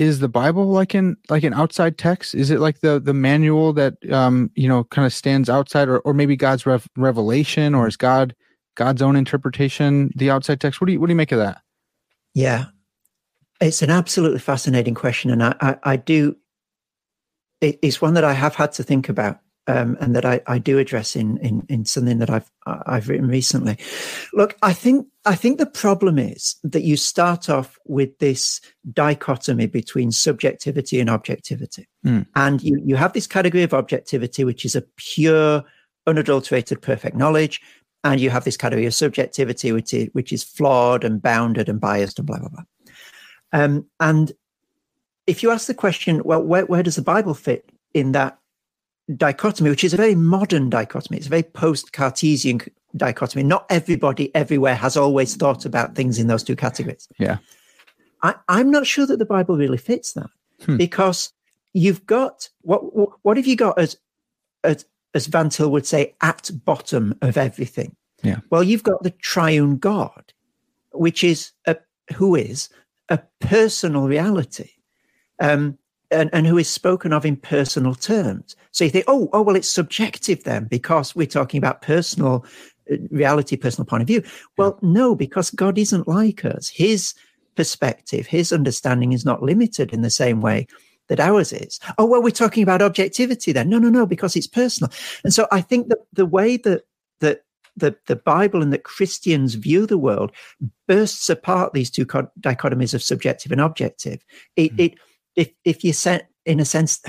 is the Bible like an like an outside text? Is it like the the manual that um you know kind of stands outside, or or maybe God's rev- revelation, or is God God's own interpretation the outside text? What do you what do you make of that? Yeah, it's an absolutely fascinating question, and I I, I do. It, it's one that I have had to think about um, and that I, I do address in, in in something that I've I've written recently. Look, I think I think the problem is that you start off with this dichotomy between subjectivity and objectivity, Mm. and you you have this category of objectivity, which is a pure, unadulterated, perfect knowledge, and you have this category of subjectivity, which is which is flawed and bounded and biased and blah blah blah. Um, and if you ask the question, well, where, where does the Bible fit in that dichotomy, which is a very modern dichotomy? It's a very post Cartesian dichotomy. Not everybody everywhere has always thought about things in those two categories. Yeah. I, I'm not sure that the Bible really fits that Hmm. because you've got what, what what have you got as as as Van Til would say at bottom of everything? Yeah. Well, you've got the triune God, which is a who is a personal reality, um, and and who is spoken of in personal terms. So you think, oh, oh, well, it's subjective then because we're talking about personal uh, reality, personal point of view. Well, no, because God isn't like us. His perspective, his understanding is not limited in the same way that ours is. Oh, well, we're talking about objectivity then. No, no, no, because it's personal. And so I think that the way that that the, the Bible and that Christians view the world bursts apart these two dichotomies of subjective and objective. It, Mhm. it if if you set in a sense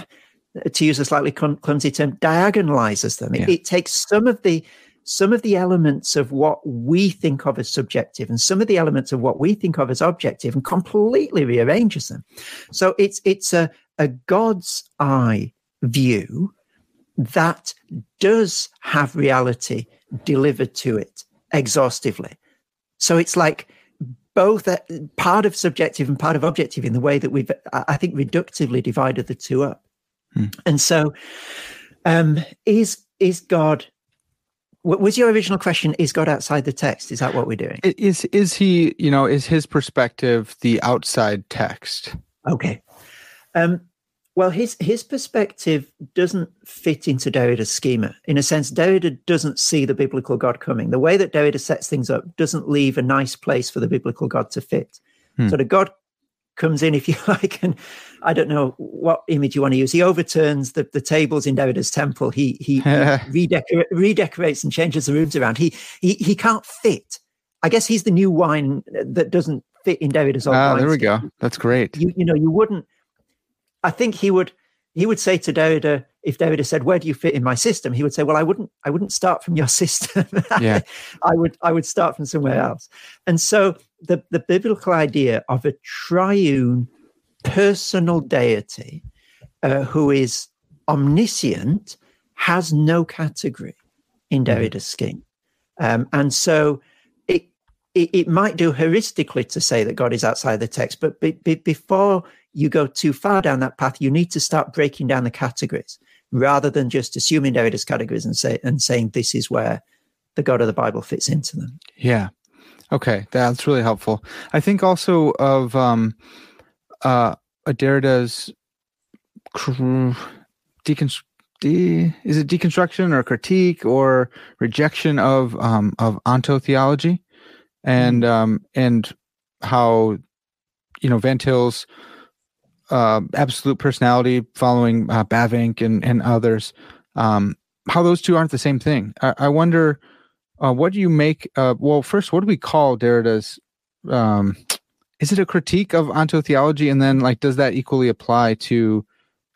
to use a slightly clumsy term, diagonalizes them. It, it takes some of the some of the elements of what we think of as subjective and some of the elements of what we think of as objective and completely rearranges them. So it's it's a, a God's eye view that does have reality delivered to it exhaustively. So it's like both a, part of subjective and part of objective in the way that we've, I I think, reductively divided the two up. Hmm. And so, um, is is God? Was your original question? Is God outside the text? Is that what we're doing? Is is he, you know, is his perspective the outside text? Okay. Um, well, his his perspective doesn't fit into Derrida's schema. In a sense, Derrida doesn't see the biblical God coming. The way that Derrida sets things up doesn't leave a nice place for the biblical God to fit. Hmm. So the God comes in, if you like, and I don't know what image you want to use. He overturns the, the tables in Derrida's temple. He he, he redecora- redecorates and changes the rooms around. He he he can't fit. I guess he's the new wine that doesn't fit in Derrida's old Ah, there we go. That's great. you you know you wouldn't i think he would he would say to Derrida, if Derrida said, "Where do you fit in my system?" He would say, "Well, I wouldn't, I wouldn't start from your system. Yeah. I would, I would start from somewhere else." And so, the the biblical idea of a triune, personal deity uh, who is omniscient has no category in Derrida's scheme, um, and so it, it it might do heuristically to say that God is outside the text, but be, be, before you go too far down that path, you need to start breaking down the categories rather than just assuming Derrida's categories and say and saying this is where the God of the Bible fits into them. Yeah. Okay, that's really helpful. I think also of um, uh, cr- deconstru- de- is it deconstruction or critique or rejection of um, of ontotheology, and um, and how you know Van Til's uh, absolute personality following uh, Bavinck and and others, um, how those two aren't the same thing. I, I wonder. Uh, what do you make? Uh, well, first, what do we call Derrida's? Um, is it a critique of ontotheology, and then like, does that equally apply to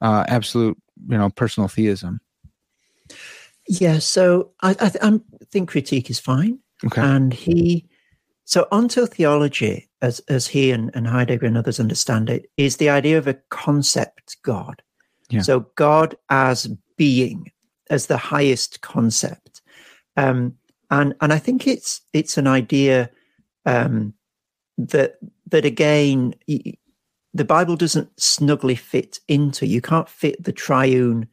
uh, absolute, you know, personal theism? Yeah, so I, I, th- I think critique is fine, Okay. and he so ontotheology, as as he and, and Heidegger and others understand it, is the idea of a concept God. Yeah. So God as being, as the highest concept. Um, and and I think it's it's an idea um, that that again the Bible doesn't snugly fit into. You can't fit the triune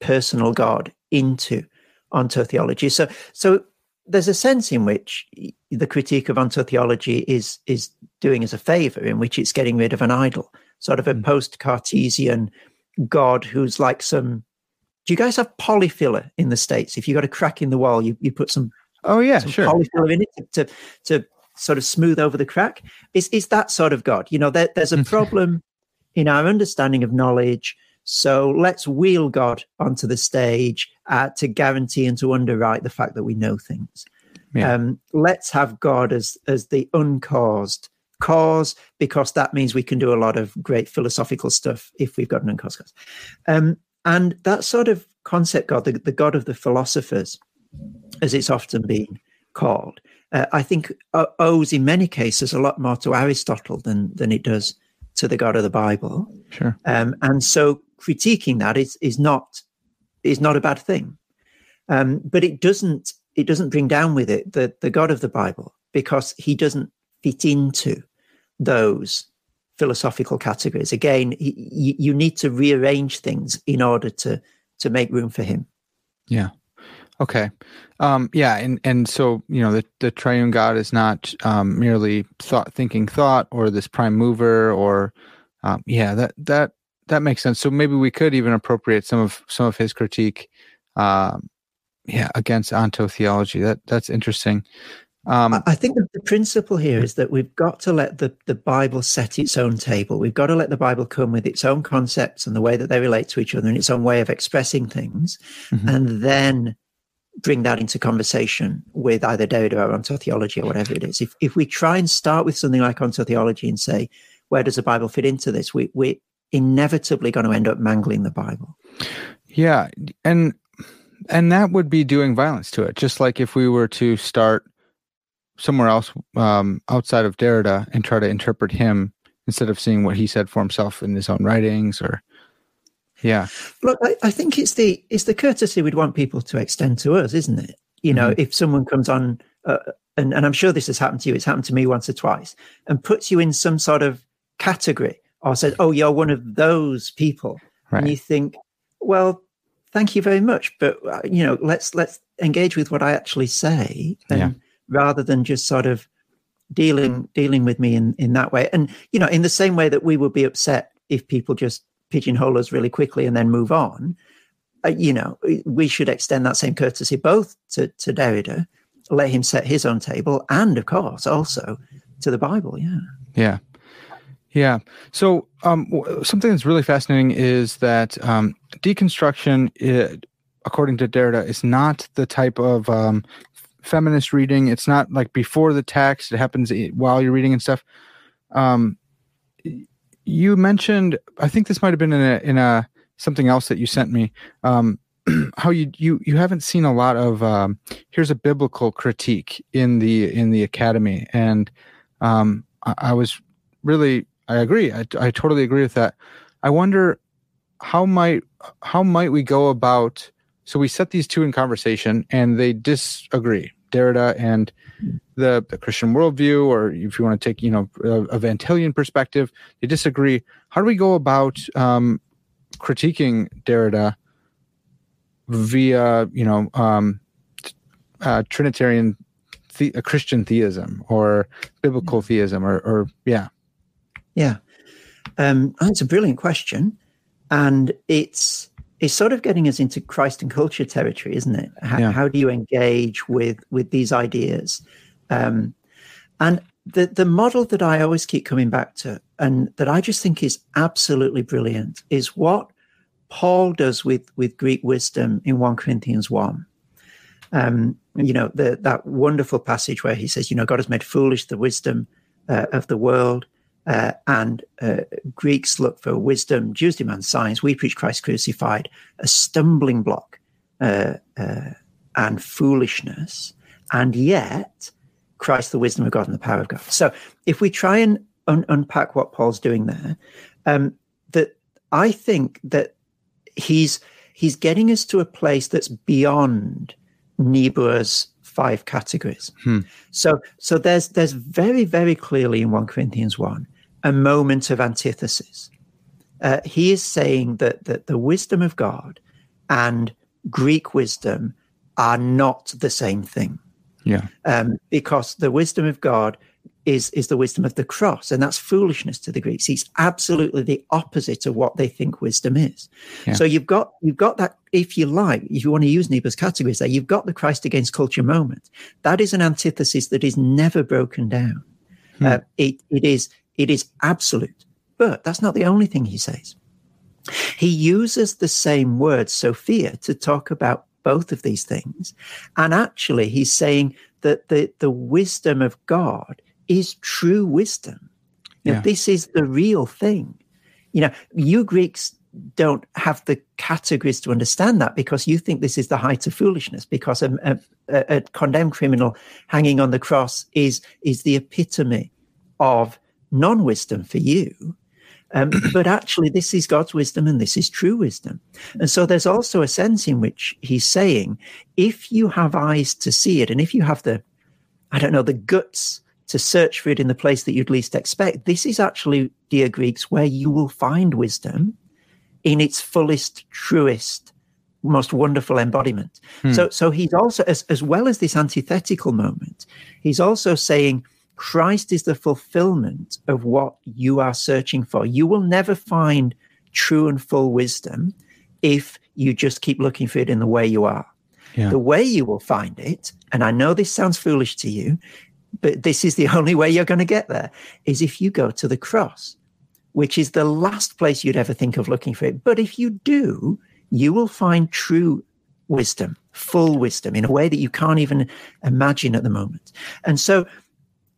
personal God into ontotheology. So so there's a sense in which the critique of ontotheology is is doing us a favor, in which it's getting rid of an idol, sort of a Mm. post Cartesian God who's like some. Do you guys have Polyfilla in the states? If you got a crack in the wall, you, you put some oh yeah, some sure. Polyfilla in it to, to to sort of smooth over the crack. Is is that sort of God? You know, there, there's a problem in our understanding of knowledge So let's wheel God onto the stage uh, to guarantee and to underwrite the fact that we know things. Yeah. Um, let's have God as as the uncaused cause because that means we can do a lot of great philosophical stuff if we've got an uncaused cause. Um, and that sort of concept God, the, the God of the philosophers, as it's often been called, uh, I think uh, owes in many cases a lot more to Aristotle than than it does to the God of the Bible. Sure. Um, and so critiquing that is is not is not a bad thing, um, but it doesn't it doesn't bring down with it the the God of the Bible because he doesn't fit into those philosophical categories. Again, you need to rearrange things in order to to make room for him. Yeah. Okay. Um, yeah, and and so you know the the triune God is not um, merely thought thinking thought or this prime mover or um, yeah that that that makes sense. So maybe we could even appropriate some of some of his critique, um, yeah, against ontotheology. That that's interesting. Um, I think the principle here is that we've got to let the, the Bible set its own table. We've got to let the Bible come with its own concepts and the way that they relate to each other and its own way of expressing things, mm-hmm. and then bring that into conversation with either Derrida or ontotheology or whatever it is. If if we try and start with something like ontotheology and say, where does the Bible fit into this? We we're inevitably going to end up mangling the Bible. Yeah, and and that would be doing violence to it. Just like if we were to start somewhere else um, outside of Derrida and try to interpret him instead of seeing what he said for himself in his own writings or yeah look I, I, think it's the it's the courtesy we'd want people to extend to us isn't it you know mm-hmm. if someone comes on uh, and, and i'm sure this has happened to you it's happened to me once or twice and puts you in some sort of category or says oh you're one of those people right. and you think well thank you very much but uh, you know let's let's engage with what i actually say and yeah. rather than just sort of dealing dealing with me in in that way. And you know in the same way that we would be upset if people just pigeonhole us really quickly and then move on uh, you know we should extend that same courtesy both to to Derrida let him set his own table and of course also to the bible yeah. Yeah. Yeah. So um, something that's really fascinating is that um, deconstruction it, according to Derrida, is not the type of um, feminist reading. It's not like before the text; it happens while you're reading and stuff. Um, you mentioned, I think this might have been in a in a something else that you sent me. Um, how you you you haven't seen a lot of um, here's a biblical critique in the in the academy, and um, I, I was really I agree. I, I totally agree with that. I wonder how might how might we go about so we set these two in conversation and they disagree derrida and the, the christian worldview or if you want to take you know a, a van Tillian perspective they disagree. How do we go about um, critiquing derrida via you know um, uh, trinitarian the, christian theism or biblical theism or, or yeah. Yeah. Um, that's a brilliant question and it's it's sort of getting us into Christ and culture territory, isn't it? How, yeah. how do you engage with with these ideas? Um, and the the model that I always keep coming back to, and that I just think is absolutely brilliant, is what Paul does with with Greek wisdom in one Corinthians one. Um, you know the, that wonderful passage where he says, "You know, God has made foolish the wisdom uh, of the world." Uh, and uh, Greeks look for wisdom, Jews demand science. We preach Christ crucified, a stumbling block uh, uh, and foolishness, and yet Christ, the wisdom of God and the power of God. So, if we try and un- unpack what Paul's doing there, um, that I think that he's he's getting us to a place that's beyond Niebuhr's five categories. Hmm. So, so there's there's very very clearly in one Corinthians one a moment of antithesis. Uh, he is saying that, that the wisdom of God and Greek wisdom are not the same thing. Yeah. Um, because the wisdom of God is is the wisdom of the cross, and that's foolishness to the Greeks. It's absolutely the opposite of what they think wisdom is. Yeah. So you've got you've got that, if you like, if you want to use Niebuhr's categories there, you've got the Christ against culture moment. That is an antithesis that is never broken down. Hmm. Uh, it it is it is absolute. But that's not the only thing he says. He uses the same word, Sophia, to talk about both of these things. And actually, he's saying that the, the wisdom of God is true wisdom. Yeah. this is the real thing. You know, you Greeks don't have the categories to understand that because you think this is the height of foolishness because a, a, a condemned criminal hanging on the cross is is the epitome of non-wisdom for you um, but actually, this is God's wisdom and this is true wisdom. And so there's also a sense in which he's saying, if you have eyes to see it, and if you have the, I don't know, the guts to search for it in the place that you'd least expect, this is actually, dear Greeks, where you will find wisdom in its fullest, truest, most wonderful embodiment. Hmm. So, so he's also, as, as well as this antithetical moment, he's also saying, Christ is the fulfillment of what you are searching for. You will never find true and full wisdom if you just keep looking for it in the way you are. Yeah. The way you will find it, and I know this sounds foolish to you, but this is the only way you're going to get there, is if you go to the cross, which is the last place you'd ever think of looking for it. But if you do, you will find true wisdom, full wisdom in a way that you can't even imagine at the moment. And so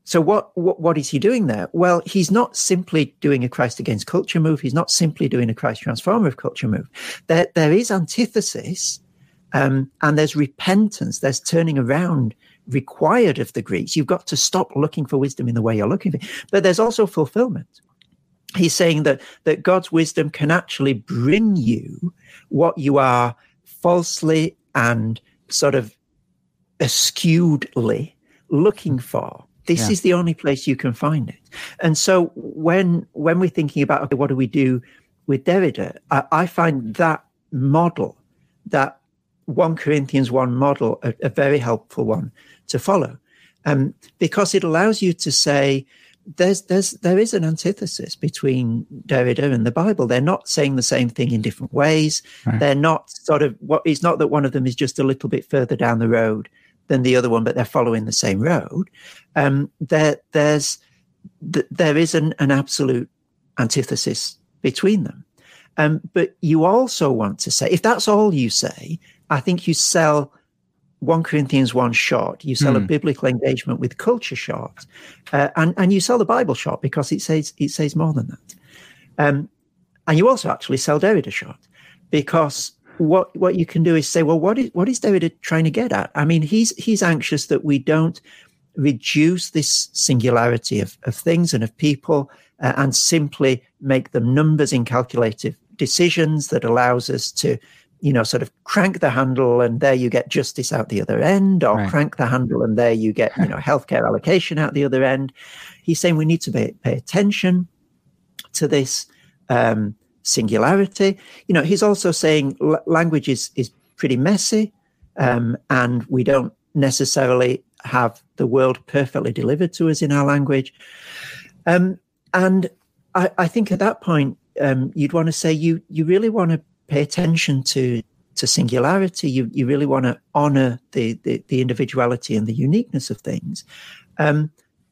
so what, what, what is he doing there? Well, he's not simply doing a Christ against culture move. He's not simply doing a Christ transformative culture move. There there is antithesis, um, and there's repentance. There's turning around required of the Greeks. You've got to stop looking for wisdom in the way you're looking for. But there's also fulfillment. He's saying that that God's wisdom can actually bring you what you are falsely and sort of askewedly looking for this yeah. is the only place you can find it. And so when when we're thinking about okay, what do we do with Derrida, I, I find that model, that 1 Corinthians 1 model, a, a very helpful one to follow. Um, because it allows you to say, there's there's there is an antithesis between Derrida and the Bible. They're not saying the same thing in different ways. Right. They're not sort of what it's not that one of them is just a little bit further down the road than the other one, but they're following the same road. Um, there, there's th- there is an, an absolute antithesis between them. Um, but you also want to say, if that's all you say, I think you sell 1 Corinthians 1 short, you sell mm. a hmm. biblical engagement with culture short, uh, and, and you sell the Bible short because it says it says more than that. Um, and you also actually sell Derrida short because what what you can do is say, well, what is what is Derrida trying to get at? I mean, he's he's anxious that we don't reduce this singularity of, of things and of people uh, and simply make them numbers in calculative decisions that allows us to you know sort of crank the handle and there you get justice out the other end or right. crank the handle and there you get you know healthcare allocation out the other end he's saying we need to pay, pay attention to this um, singularity. You know, he's also saying l- language is, is pretty messy um, and we don't necessarily have the world perfectly delivered to us in our language. Um, and I, I, think at that point, um, you'd want to say you you really want to pay attention to to singularity. You you really want to honor the, the, the individuality and the uniqueness of things. Um,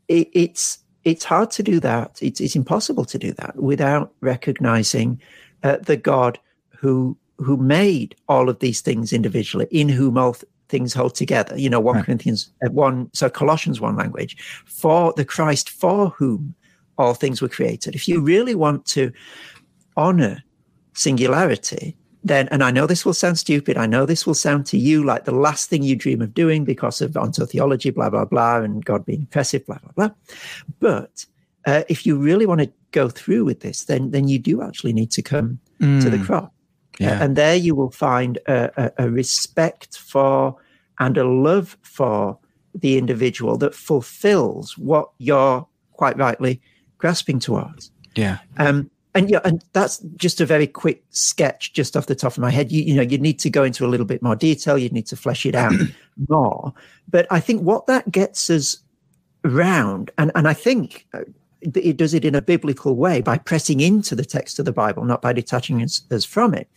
it, it's it's hard to do that. It's, it's impossible to do that without recognizing uh, the God who who made all of these things individually, in whom all th- things hold together. You know, one right. Corinthians uh, one, so Colossians one language for the Christ for whom all things were created. If you really want to honor singularity, then, and I know this will sound stupid. I know this will sound to you like the last thing you dream of doing because of ontotheology, blah, blah, blah, and God being impressive, blah, blah, blah. But uh, if you really want to go through with this, then, then you do actually need to come mm. to the mm. cross. Yeah. Uh, and there you will find a, a, a respect for and a love for the individual that fulfills what you're quite rightly grasping towards. Yeah. Um, and yeah, and that's just a very quick sketch, just off the top of my head. You, you know, you need to go into a little bit more detail. You need to flesh it out more. But I think what that gets us round, and and I think uh, it does it in a biblical way by pressing into the text of the Bible, not by detaching us, us from it,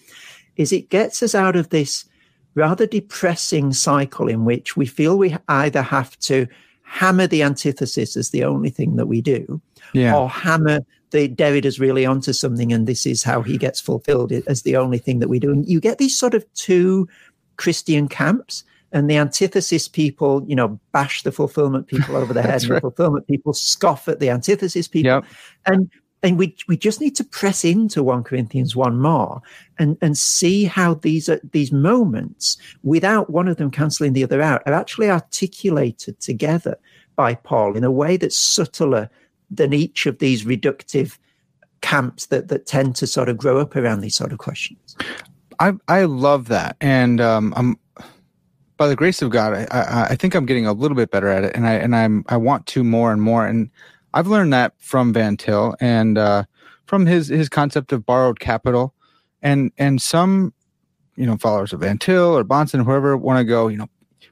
is it gets us out of this rather depressing cycle in which we feel we either have to hammer the antithesis as the only thing that we do, yeah. or hammer the is really onto something, and this is how he gets fulfilled as the only thing that we do. And you get these sort of two Christian camps, and the antithesis people, you know, bash the fulfillment people over the head, and right. the fulfillment people scoff at the antithesis people, yep. and and we we just need to press into 1 Corinthians 1 more and and see how these are these moments without one of them cancelling the other out are actually articulated together by Paul in a way that's subtler than each of these reductive camps that that tend to sort of grow up around these sort of questions. I I love that, and um, I'm by the grace of God, I, I, I think I'm getting a little bit better at it, and I and I'm I want to more and more, and I've learned that from Van Til and uh, from his his concept of borrowed capital, and and some you know followers of Van Til or Bahnsen, whoever want to go, you know,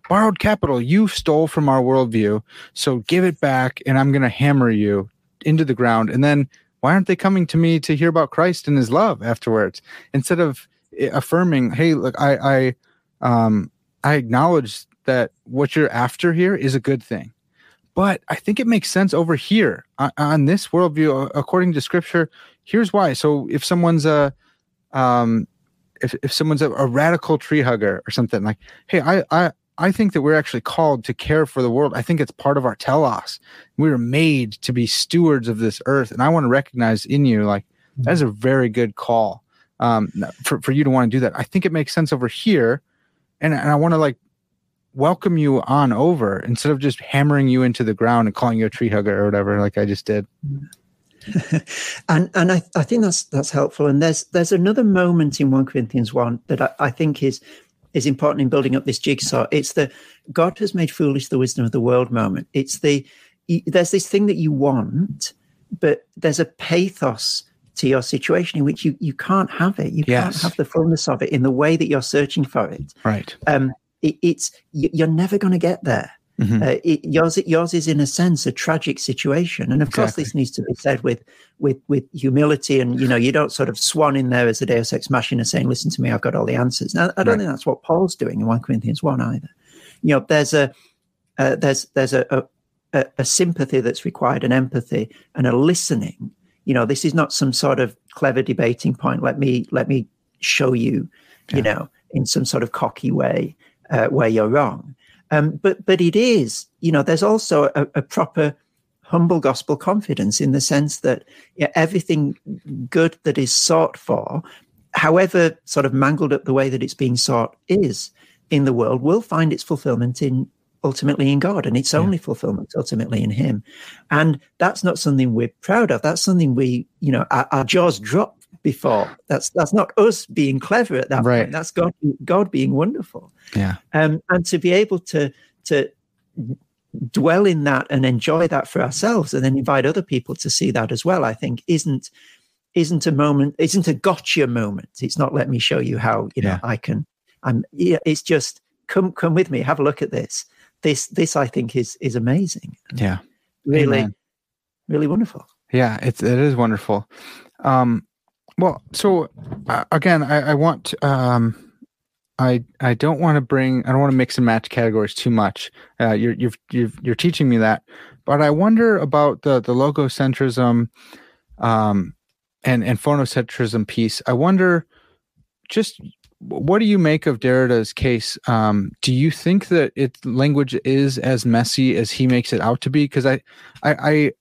borrowed capital you stole from our worldview, so give it back, and I'm going to hammer you into the ground, and then why aren't they coming to me to hear about Christ and His love afterwards instead of affirming, hey, look, I I um I acknowledge that what you're after here is a good thing but I think it makes sense over here on, on this worldview, according to Scripture. Here's why. So if someone's a, um, if if someone's a, a radical tree hugger or something like, hey, I I I think that we're actually called to care for the world. I think it's part of our telos. We were made to be stewards of this earth, and I want to recognize in you like that is a very good call um, for for you to want to do that. I think it makes sense over here, and and I want to like welcome you on over instead of just hammering you into the ground and calling you a tree hugger or whatever, like I just did. and and I, I think that's that's helpful. And there's there's another moment in 1 Corinthians 1 that I, I think is is important in building up this jigsaw. It's the God has made foolish the wisdom of the world moment. It's the there's this thing that you want, but there's a pathos to your situation in which you you can't have it. You yes. can't have the fullness of it in the way that you're searching for it. Right. Um, it, it's you're never going to get there. Mm-hmm. Uh, it, yours, yours is in a sense a tragic situation, and of exactly. course, this needs to be said with with with humility. And you know, you don't sort of swan in there as a Deus ex machina saying, "Listen to me, I've got all the answers." Now, I don't right. think that's what Paul's doing in one Corinthians one either. You know, there's a uh, there's there's a, a a sympathy that's required, an empathy, and a listening. You know, this is not some sort of clever debating point. Let me let me show you, yeah. you know, in some sort of cocky way uh, where you're wrong. Um, but but it is, you know, there's also a, a proper humble gospel confidence in the sense that everything good that is sought for, however sort of mangled up the way that it's being sought is in the world, will find its fulfillment in ultimately in God, and its yeah. only fulfillment ultimately in Him. And that's not something we're proud of. That's something we, you know, our, our jaws drop before. That's that's not us being clever at that right. point. That's God God being wonderful. Yeah. Um, and to be able to to dwell in that and enjoy that for ourselves and then invite other people to see that as well, I think isn't isn't a moment, isn't a gotcha moment. It's not let me show you how, you know, yeah. I can I'm yeah, it's just come come with me, have a look at this. This this I think is is amazing. Yeah. Really, Amen. really wonderful. Yeah, it's it is wonderful. Um well, so uh, again, I, I want um, I I don't want to bring I don't want to mix and match categories too much. Uh, you're you're you're you're teaching me that, but I wonder about the the logocentrism, um, and and phonocentrism piece. I wonder, just what do you make of Derrida's case? Um, do you think that it language is as messy as he makes it out to be? Because I I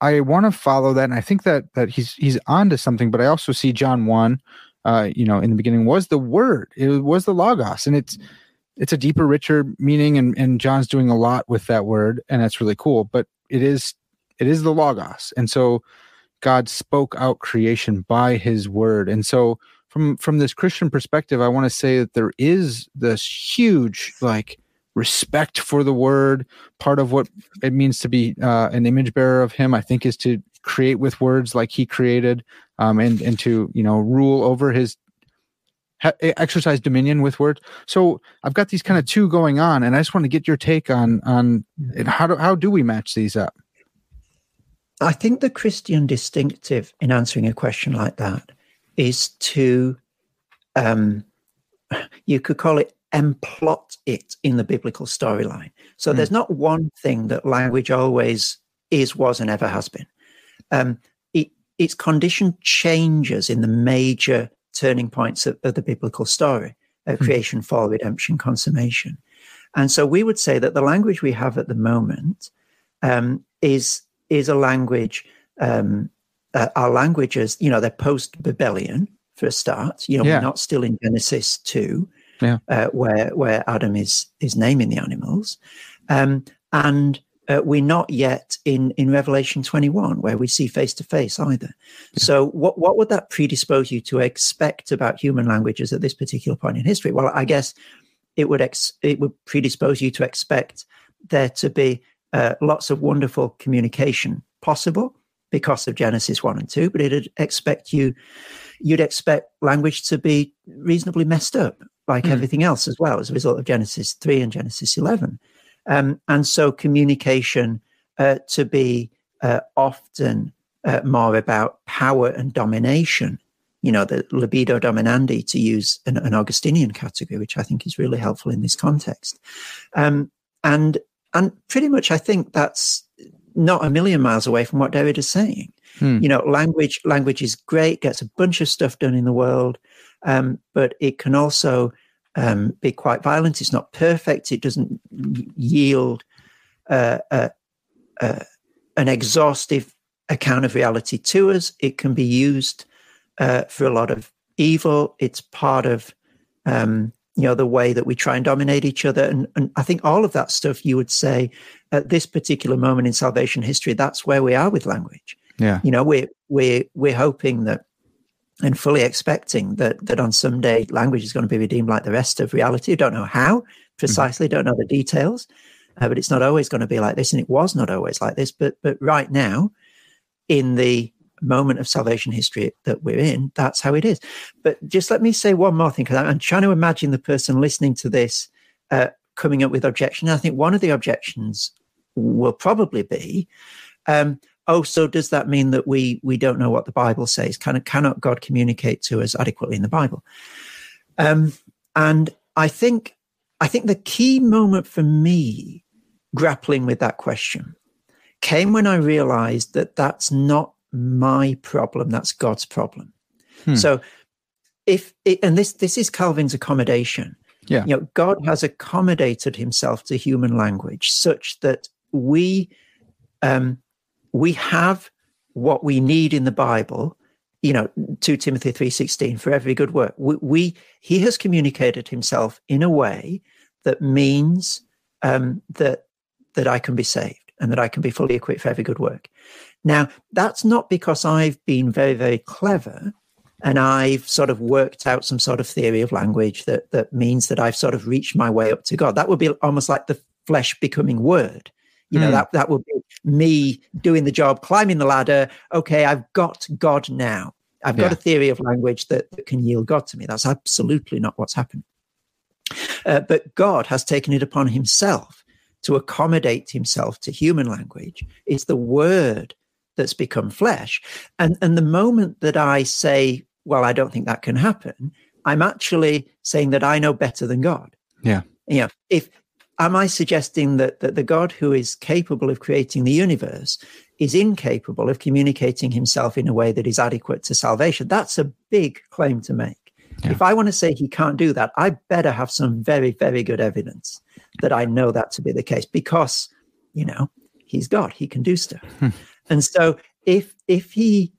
I want to follow that, and I think that that he's he's onto something. But I also see John one, uh, you know, in the beginning was the word, it was the logos, and it's it's a deeper, richer meaning, and and John's doing a lot with that word, and that's really cool. But it is it is the logos, and so God spoke out creation by His word, and so from from this Christian perspective, I want to say that there is this huge like respect for the word. Part of what it means to be uh, an image bearer of Him, I think, is to create with words like He created, um, and and to you know rule over His exercise dominion with words. So I've got these kind of two going on, and I just want to get your take on on how do how do we match these up? I think the Christian distinctive in answering a question like that is to, um, you could call it and plot it in the biblical storyline. So mm. there's not one thing that language always is, was, and ever has been. Um, it, its condition changes in the major turning points of, of the biblical story uh, hmm. creation, fall, redemption, consummation. And so we would say that the language we have at the moment um, is is a language. Um, uh, our languages, you know, they're post Babylonian for a start. You know, yeah. we're not still in Genesis two, yeah. uh, where where Adam is is naming the animals, um, and uh, we're not yet in in Revelation 21 where we see face to face either. Yeah. So what what would that predispose you to expect about human languages at this particular point in history? Well, I guess it would ex- it would predispose you to expect there to be uh, lots of wonderful communication possible because of Genesis 1 and 2, but it'd expect you you'd expect language to be reasonably messed up like mm. everything else as well as a result of Genesis 3 and Genesis 11. Um, and so communication uh, to be uh, often uh, more about power and domination, you know, the libido dominandi, to use an, an, Augustinian category, which I think is really helpful in this context. Um, and and pretty much, I think that's not a million miles away from what Derrida is saying. Hmm. You know, language language is great, gets a bunch of stuff done in the world, um, but it can also um, be quite violent. It's not perfect. It doesn't yield uh, uh, uh, an exhaustive account of reality to us. It can be used uh, for a lot of evil. It's part of um, you know the way that we try and dominate each other, and, and I think all of that stuff you would say at this particular moment in salvation history. That's where we are with language. Yeah, you know we're we're we're hoping that and fully expecting that that on some day language is going to be redeemed like the rest of reality. I don't know how precisely, mm-hmm. don't know the details, uh, but it's not always going to be like this, and it was not always like this. But but right now, in the moment of salvation history that we're in, that's how it is. But just let me say one more thing, because I'm trying to imagine the person listening to this uh, coming up with objection. I think one of the objections will probably be. Um, oh, so does that mean that we we don't know what the Bible says? Kind of cannot God communicate to us adequately in the Bible? Um, and I think I think the key moment for me grappling with that question came when I realized that that's not my problem; that's God's problem. Hmm. So, if it, and this this is Calvin's accommodation. Yeah, you know, God has accommodated Himself to human language such that we um, we have what we need in the Bible, you know, 2 Timothy 3:16 for every good work. We, we, he has communicated himself in a way that means um, that that I can be saved and that I can be fully equipped for every good work. Now, that's not because I've been very very clever and I've sort of worked out some sort of theory of language that that means that I've sort of reached my way up to God. That would be almost like the flesh becoming word. You know, mm. that that would be me doing the job, climbing the ladder. Okay, I've got God now. I've got yeah. a theory of language that, that, can yield God to me. That's absolutely not what's happened. Uh, but God has taken it upon himself to accommodate himself to human language. It's the word that's become flesh. And, and the moment that I say, well, I don't think that can happen, I'm actually saying that I know better than God. Yeah. You know, if am I suggesting that, that the God who is capable of creating the universe is incapable of communicating himself in a way that is adequate to salvation? That's a big claim to make. Yeah. If I want to say he can't do that, I better have some very, very good evidence that I know that to be the case because, you know, he's God, he can do stuff. Hmm. And so if if he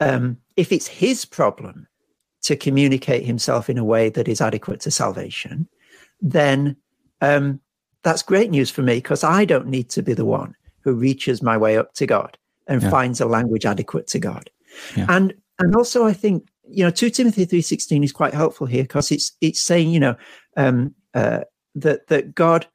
um, if it's his problem to communicate himself in a way that is adequate to salvation, then um, that's great news for me because I don't need to be the one who reaches my way up to God and yeah. finds a language adequate to God. Yeah. And and also I think you know 2 Timothy 3:16 is quite helpful here because it's it's saying you know um, uh, that that God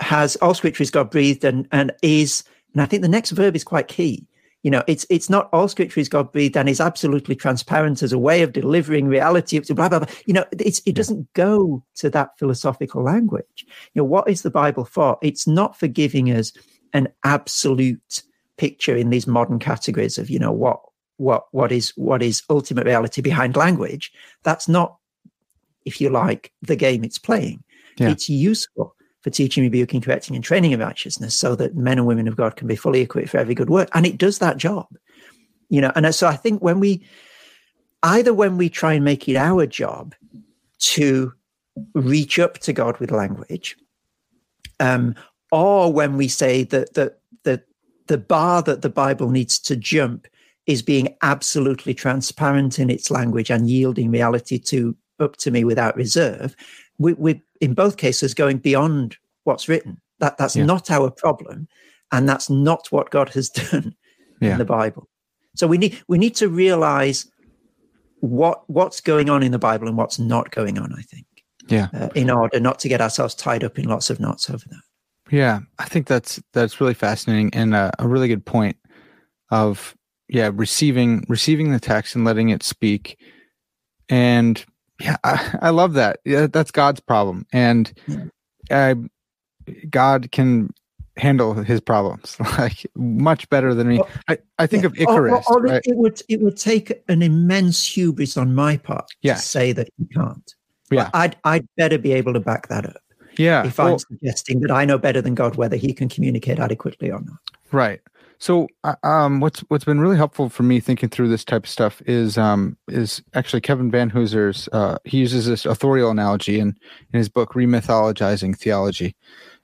has all scripture is God breathed and and is and I think the next verb is quite key you know, it's it's not all scripture is God breathed and is absolutely transparent as a way of delivering reality. Blah blah blah. You know, it's, it doesn't go to that philosophical language. You know, what is the Bible for? It's not for giving us an absolute picture in these modern categories of you know what what what is what is ultimate reality behind language. That's not, if you like, the game it's playing. Yeah. It's useful for teaching, rebuking, correcting, and training in righteousness, so that men and women of God can be fully equipped for every good work. And it does that job. you know, and so I think when we either when we try and make it our job to reach up to God with language, um, or when we say that the, the, the bar that the Bible needs to jump is being absolutely transparent in its language and yielding reality to up to me without reserve, we, we in both cases going beyond what's written. That that's yeah. not our problem, and that's not what God has done yeah. in the Bible. So we need we need to realize what what's going on in the Bible and what's not going on. I think. Yeah. Uh, in order not to get ourselves tied up in lots of knots over that. Yeah, I think that's that's really fascinating and a, a really good point of yeah receiving receiving the text and letting it speak and yeah I, I love that yeah, that's god's problem and mm. yeah. god can handle his problems like much better than me i, I think yeah. of icarus or, or, or right? it would it would take an immense hubris on my part yeah. to say that he can't yeah i'd i'd better be able to back that up yeah if well, i'm suggesting that i know better than god whether he can communicate adequately or not right so, uh, um, what's what's been really helpful for me thinking through this type of stuff is um, is actually Kevin Vanhoozer's. Uh, he uses this authorial analogy in in his book Remythologizing Theology,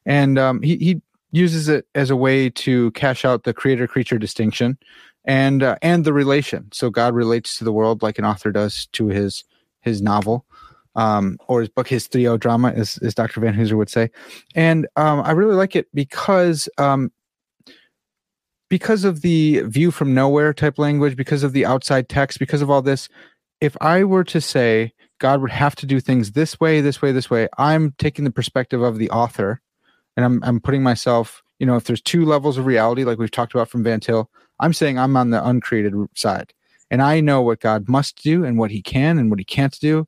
and um, he he uses it as a way to cash out the creator creature distinction, and uh, and the relation. So God relates to the world like an author does to his his novel. Um, or his book, his drama, as, as Dr. Vanhoozer would say. And um, I really like it because um, because of the view from nowhere type language, because of the outside text, because of all this, if I were to say God would have to do things this way, this way, this way, I'm taking the perspective of the author and I'm, I'm putting myself, you know, if there's two levels of reality, like we've talked about from Van Til, I'm saying I'm on the uncreated side and I know what God must do and what he can and what he can't do.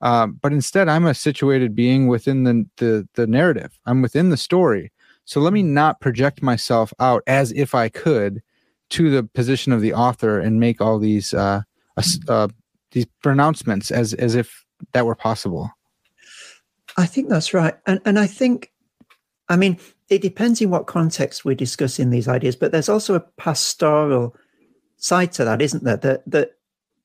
Um, but instead, I'm a situated being within the, the, the narrative. I'm within the story. So let me mm. not project myself out as if I could to the position of the author and make all these uh, uh, these pronouncements as as if that were possible. I think that's right, and and I think, I mean, it depends in what context we're discussing these ideas, but there's also a pastoral side to that, isn't there? That that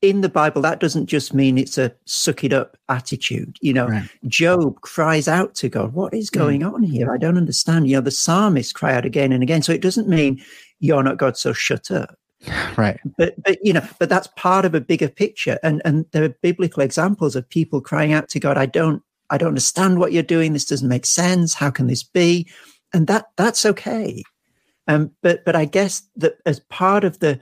in the Bible, that doesn't just mean it's a suck it up attitude. You know, right. Job cries out to God, What is hmm. going mm. on here? I don't understand. You know, the psalmists cry out again and again. So it doesn't mean you're not God, so shut up. Right. But but you know, but that's part of a bigger picture. And and there are biblical examples of people crying out to God, I don't I don't understand what you're doing. This doesn't make sense. How can this be? And that that's okay. Um, but but I guess that as part of the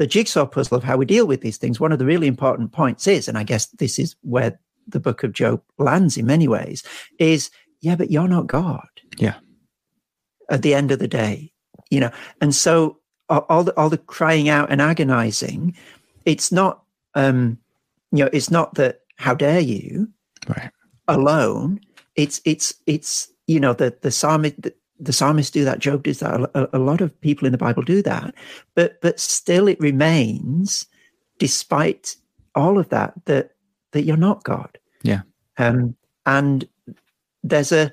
the jigsaw puzzle of how we deal with these things, one of the really important points is, and I guess this is where the book of Job lands in many ways, is yeah, but you're not God. Yeah. At the end of the day, you know, and so all the all the crying out and agonizing, it's not um, you know, it's not that how dare you right alone. It's it's it's you know the the psalmist the psalmist do that, Job does that. A, a, lot of people in the Bible do that, but but still, it remains, despite all of that, that that you're not God. Yeah. Um, and there's a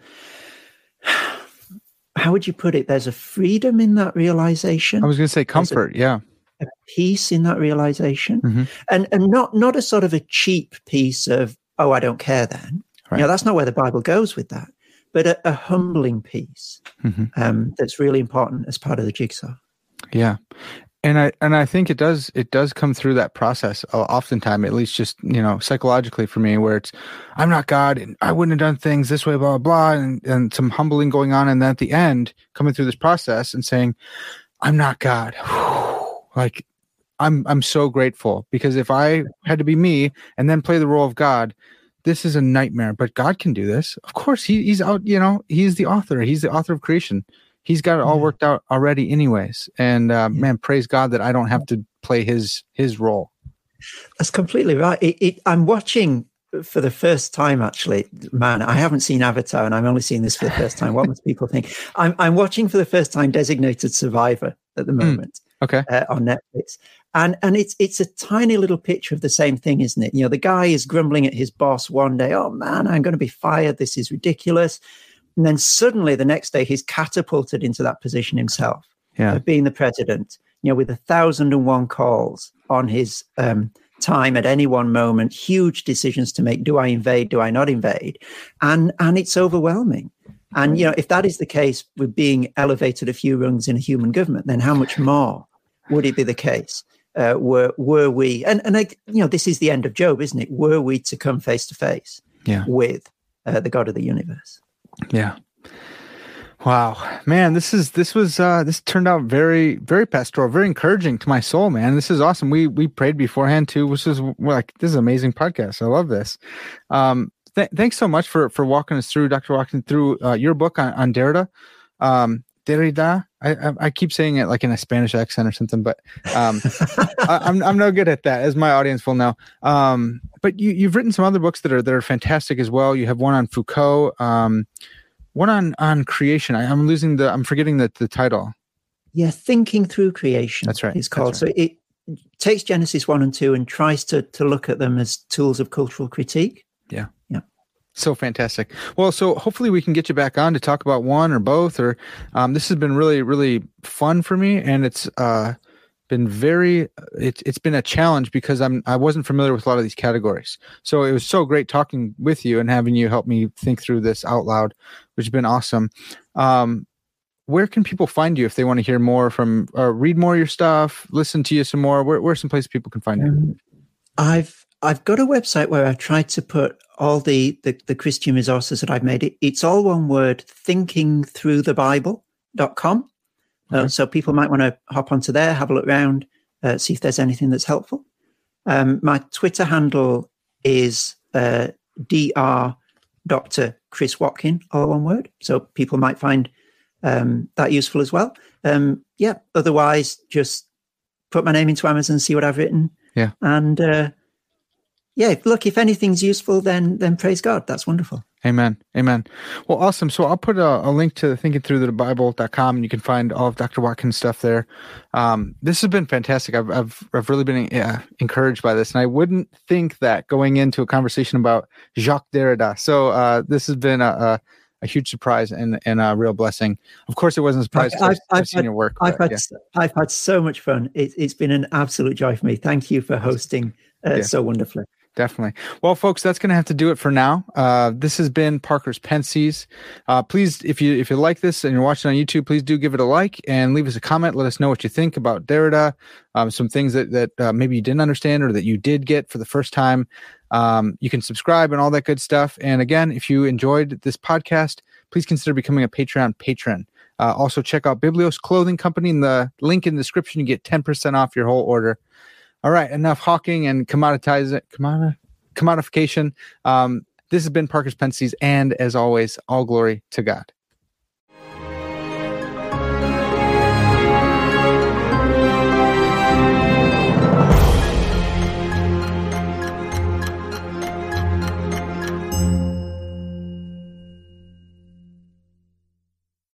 how would you put it? There's a freedom in that realization. I was going to say comfort. A, yeah. A peace in that realization, mm-hmm. and and not not a sort of a cheap peace of oh I don't care then. Right. You know, that's not where the Bible goes with that but a, a humbling peace mm-hmm. um, that's really important as part of the jigsaw. Yeah, and I and I think it does it does come through that process oftentimes, at least just you know psychologically for me, where it's I'm not God and I wouldn't have done things this way, blah blah, blah and, and some humbling going on, and then at the end coming through this process and saying I'm not God, like I'm I'm so grateful because if I had to be me and then play the role of God, this is a nightmare, but God can do this. Of course, he, he's out, you know, he's the author. He's the author of creation. He's got it all worked out already anyways. And uh, man, praise God that I don't have to play his his role. That's completely right. It, it, I'm watching for the first time actually man i haven't seen avatar and i'm only seeing this for the first time what must people think i'm, I'm watching for the first time designated survivor at the hmm. moment mm, okay uh, on netflix and and it's it's a tiny little picture of the same thing isn't it you know the guy is grumbling at his boss one day oh man i'm going to be fired this is ridiculous and then suddenly the next day he's catapulted into that position himself yeah. of being the president you you know, with a thousand and one calls on his um, time at any one moment, huge decisions to make. Do I invade? Do I not invade? And and it's overwhelming. And you know, if that is the case with being elevated a few rungs in a human government, then how much more would it be the case? Uh, were were we and and I, you know this is the end of Job, isn't it? Were we to come face to face with uh, the God of the universe? Yeah. Wow, man, this is this was uh this turned out very very pastoral, very encouraging to my soul, man. This is awesome. We we prayed beforehand too, which is like this is an amazing podcast. I love this. Um, th- thanks so much for for walking us through, Doctor, walking through uh, your book on, on Derrida. Um, Derrida. I, I, I keep saying it like in a Spanish accent or something, but um, I, am I'm, I'm no good at that, as my audience will know. Um, but you you've written some other books that are that are fantastic as well. You have one on Foucault. Um, one on on creation. I, am losing the. I'm forgetting the the title. Yeah, thinking through creation. That's right. It's called. Right. So it takes Genesis one and two and tries to to look at them as tools of cultural critique. So fantastic. Well, so hopefully we can get you back on to talk about one or both. Or um, this has been really really fun for me, and it's uh, been very it, it's been a challenge because i'm i wasn't familiar with a lot of these categories so it was so great talking with you and having you help me think through this out loud which has been awesome um, where can people find you if they want to hear more from read more of your stuff listen to you some more where, where some places people can find you um, i've i've got a website where i've tried to put all the, the the christian resources that i've made it, it's all one word thinking through the bible.com uh, so people might want to hop onto there, have a look around, uh, see if there's anything that's helpful. Um, my Twitter handle is uh, dr Dr. Chris Watkin, all one word. So people might find um, that useful as well. Um, yeah. Otherwise, just put my name into Amazon, see what I've written. Yeah. And uh, yeah, look, if anything's useful, then then praise God. That's wonderful. Amen. Amen. Well, awesome. So I'll put a, a link to thinking through the Bible.com and you can find all of Dr. Watkin's stuff there. Um, this has been fantastic. I've, I've, I've really been uh, encouraged by this. And I wouldn't think that going into a conversation about Jacques Derrida. So uh, this has been a, a, a, huge surprise and, and a real blessing. Of course, it wasn't a surprise. I've, I've, I've seen had, your work. I've, but, had, yeah. I've had so much fun. It, has been an absolute joy for me. Thank you for hosting uh, yeah. so wonderfully definitely. Well, folks, that's going to have to do it for now. Uh, this has been Parker's Pensées. Uh, please, if you if you like this and you're watching on YouTube, please do give it a like and leave us a comment. Let us know what you think about Derrida. Um, some things that that uh, maybe you didn't understand or that you did get for the first time. Um, you can subscribe and all that good stuff. And again, if you enjoyed this podcast, please consider becoming a Patreon patron. Uh, also, check out Biblios Clothing Company in the link in the description. You get 10% off your whole order. All right, enough hawking and commoditize commodi- commodification. Um, this has been Parker's Pensées, and as always, all glory to God.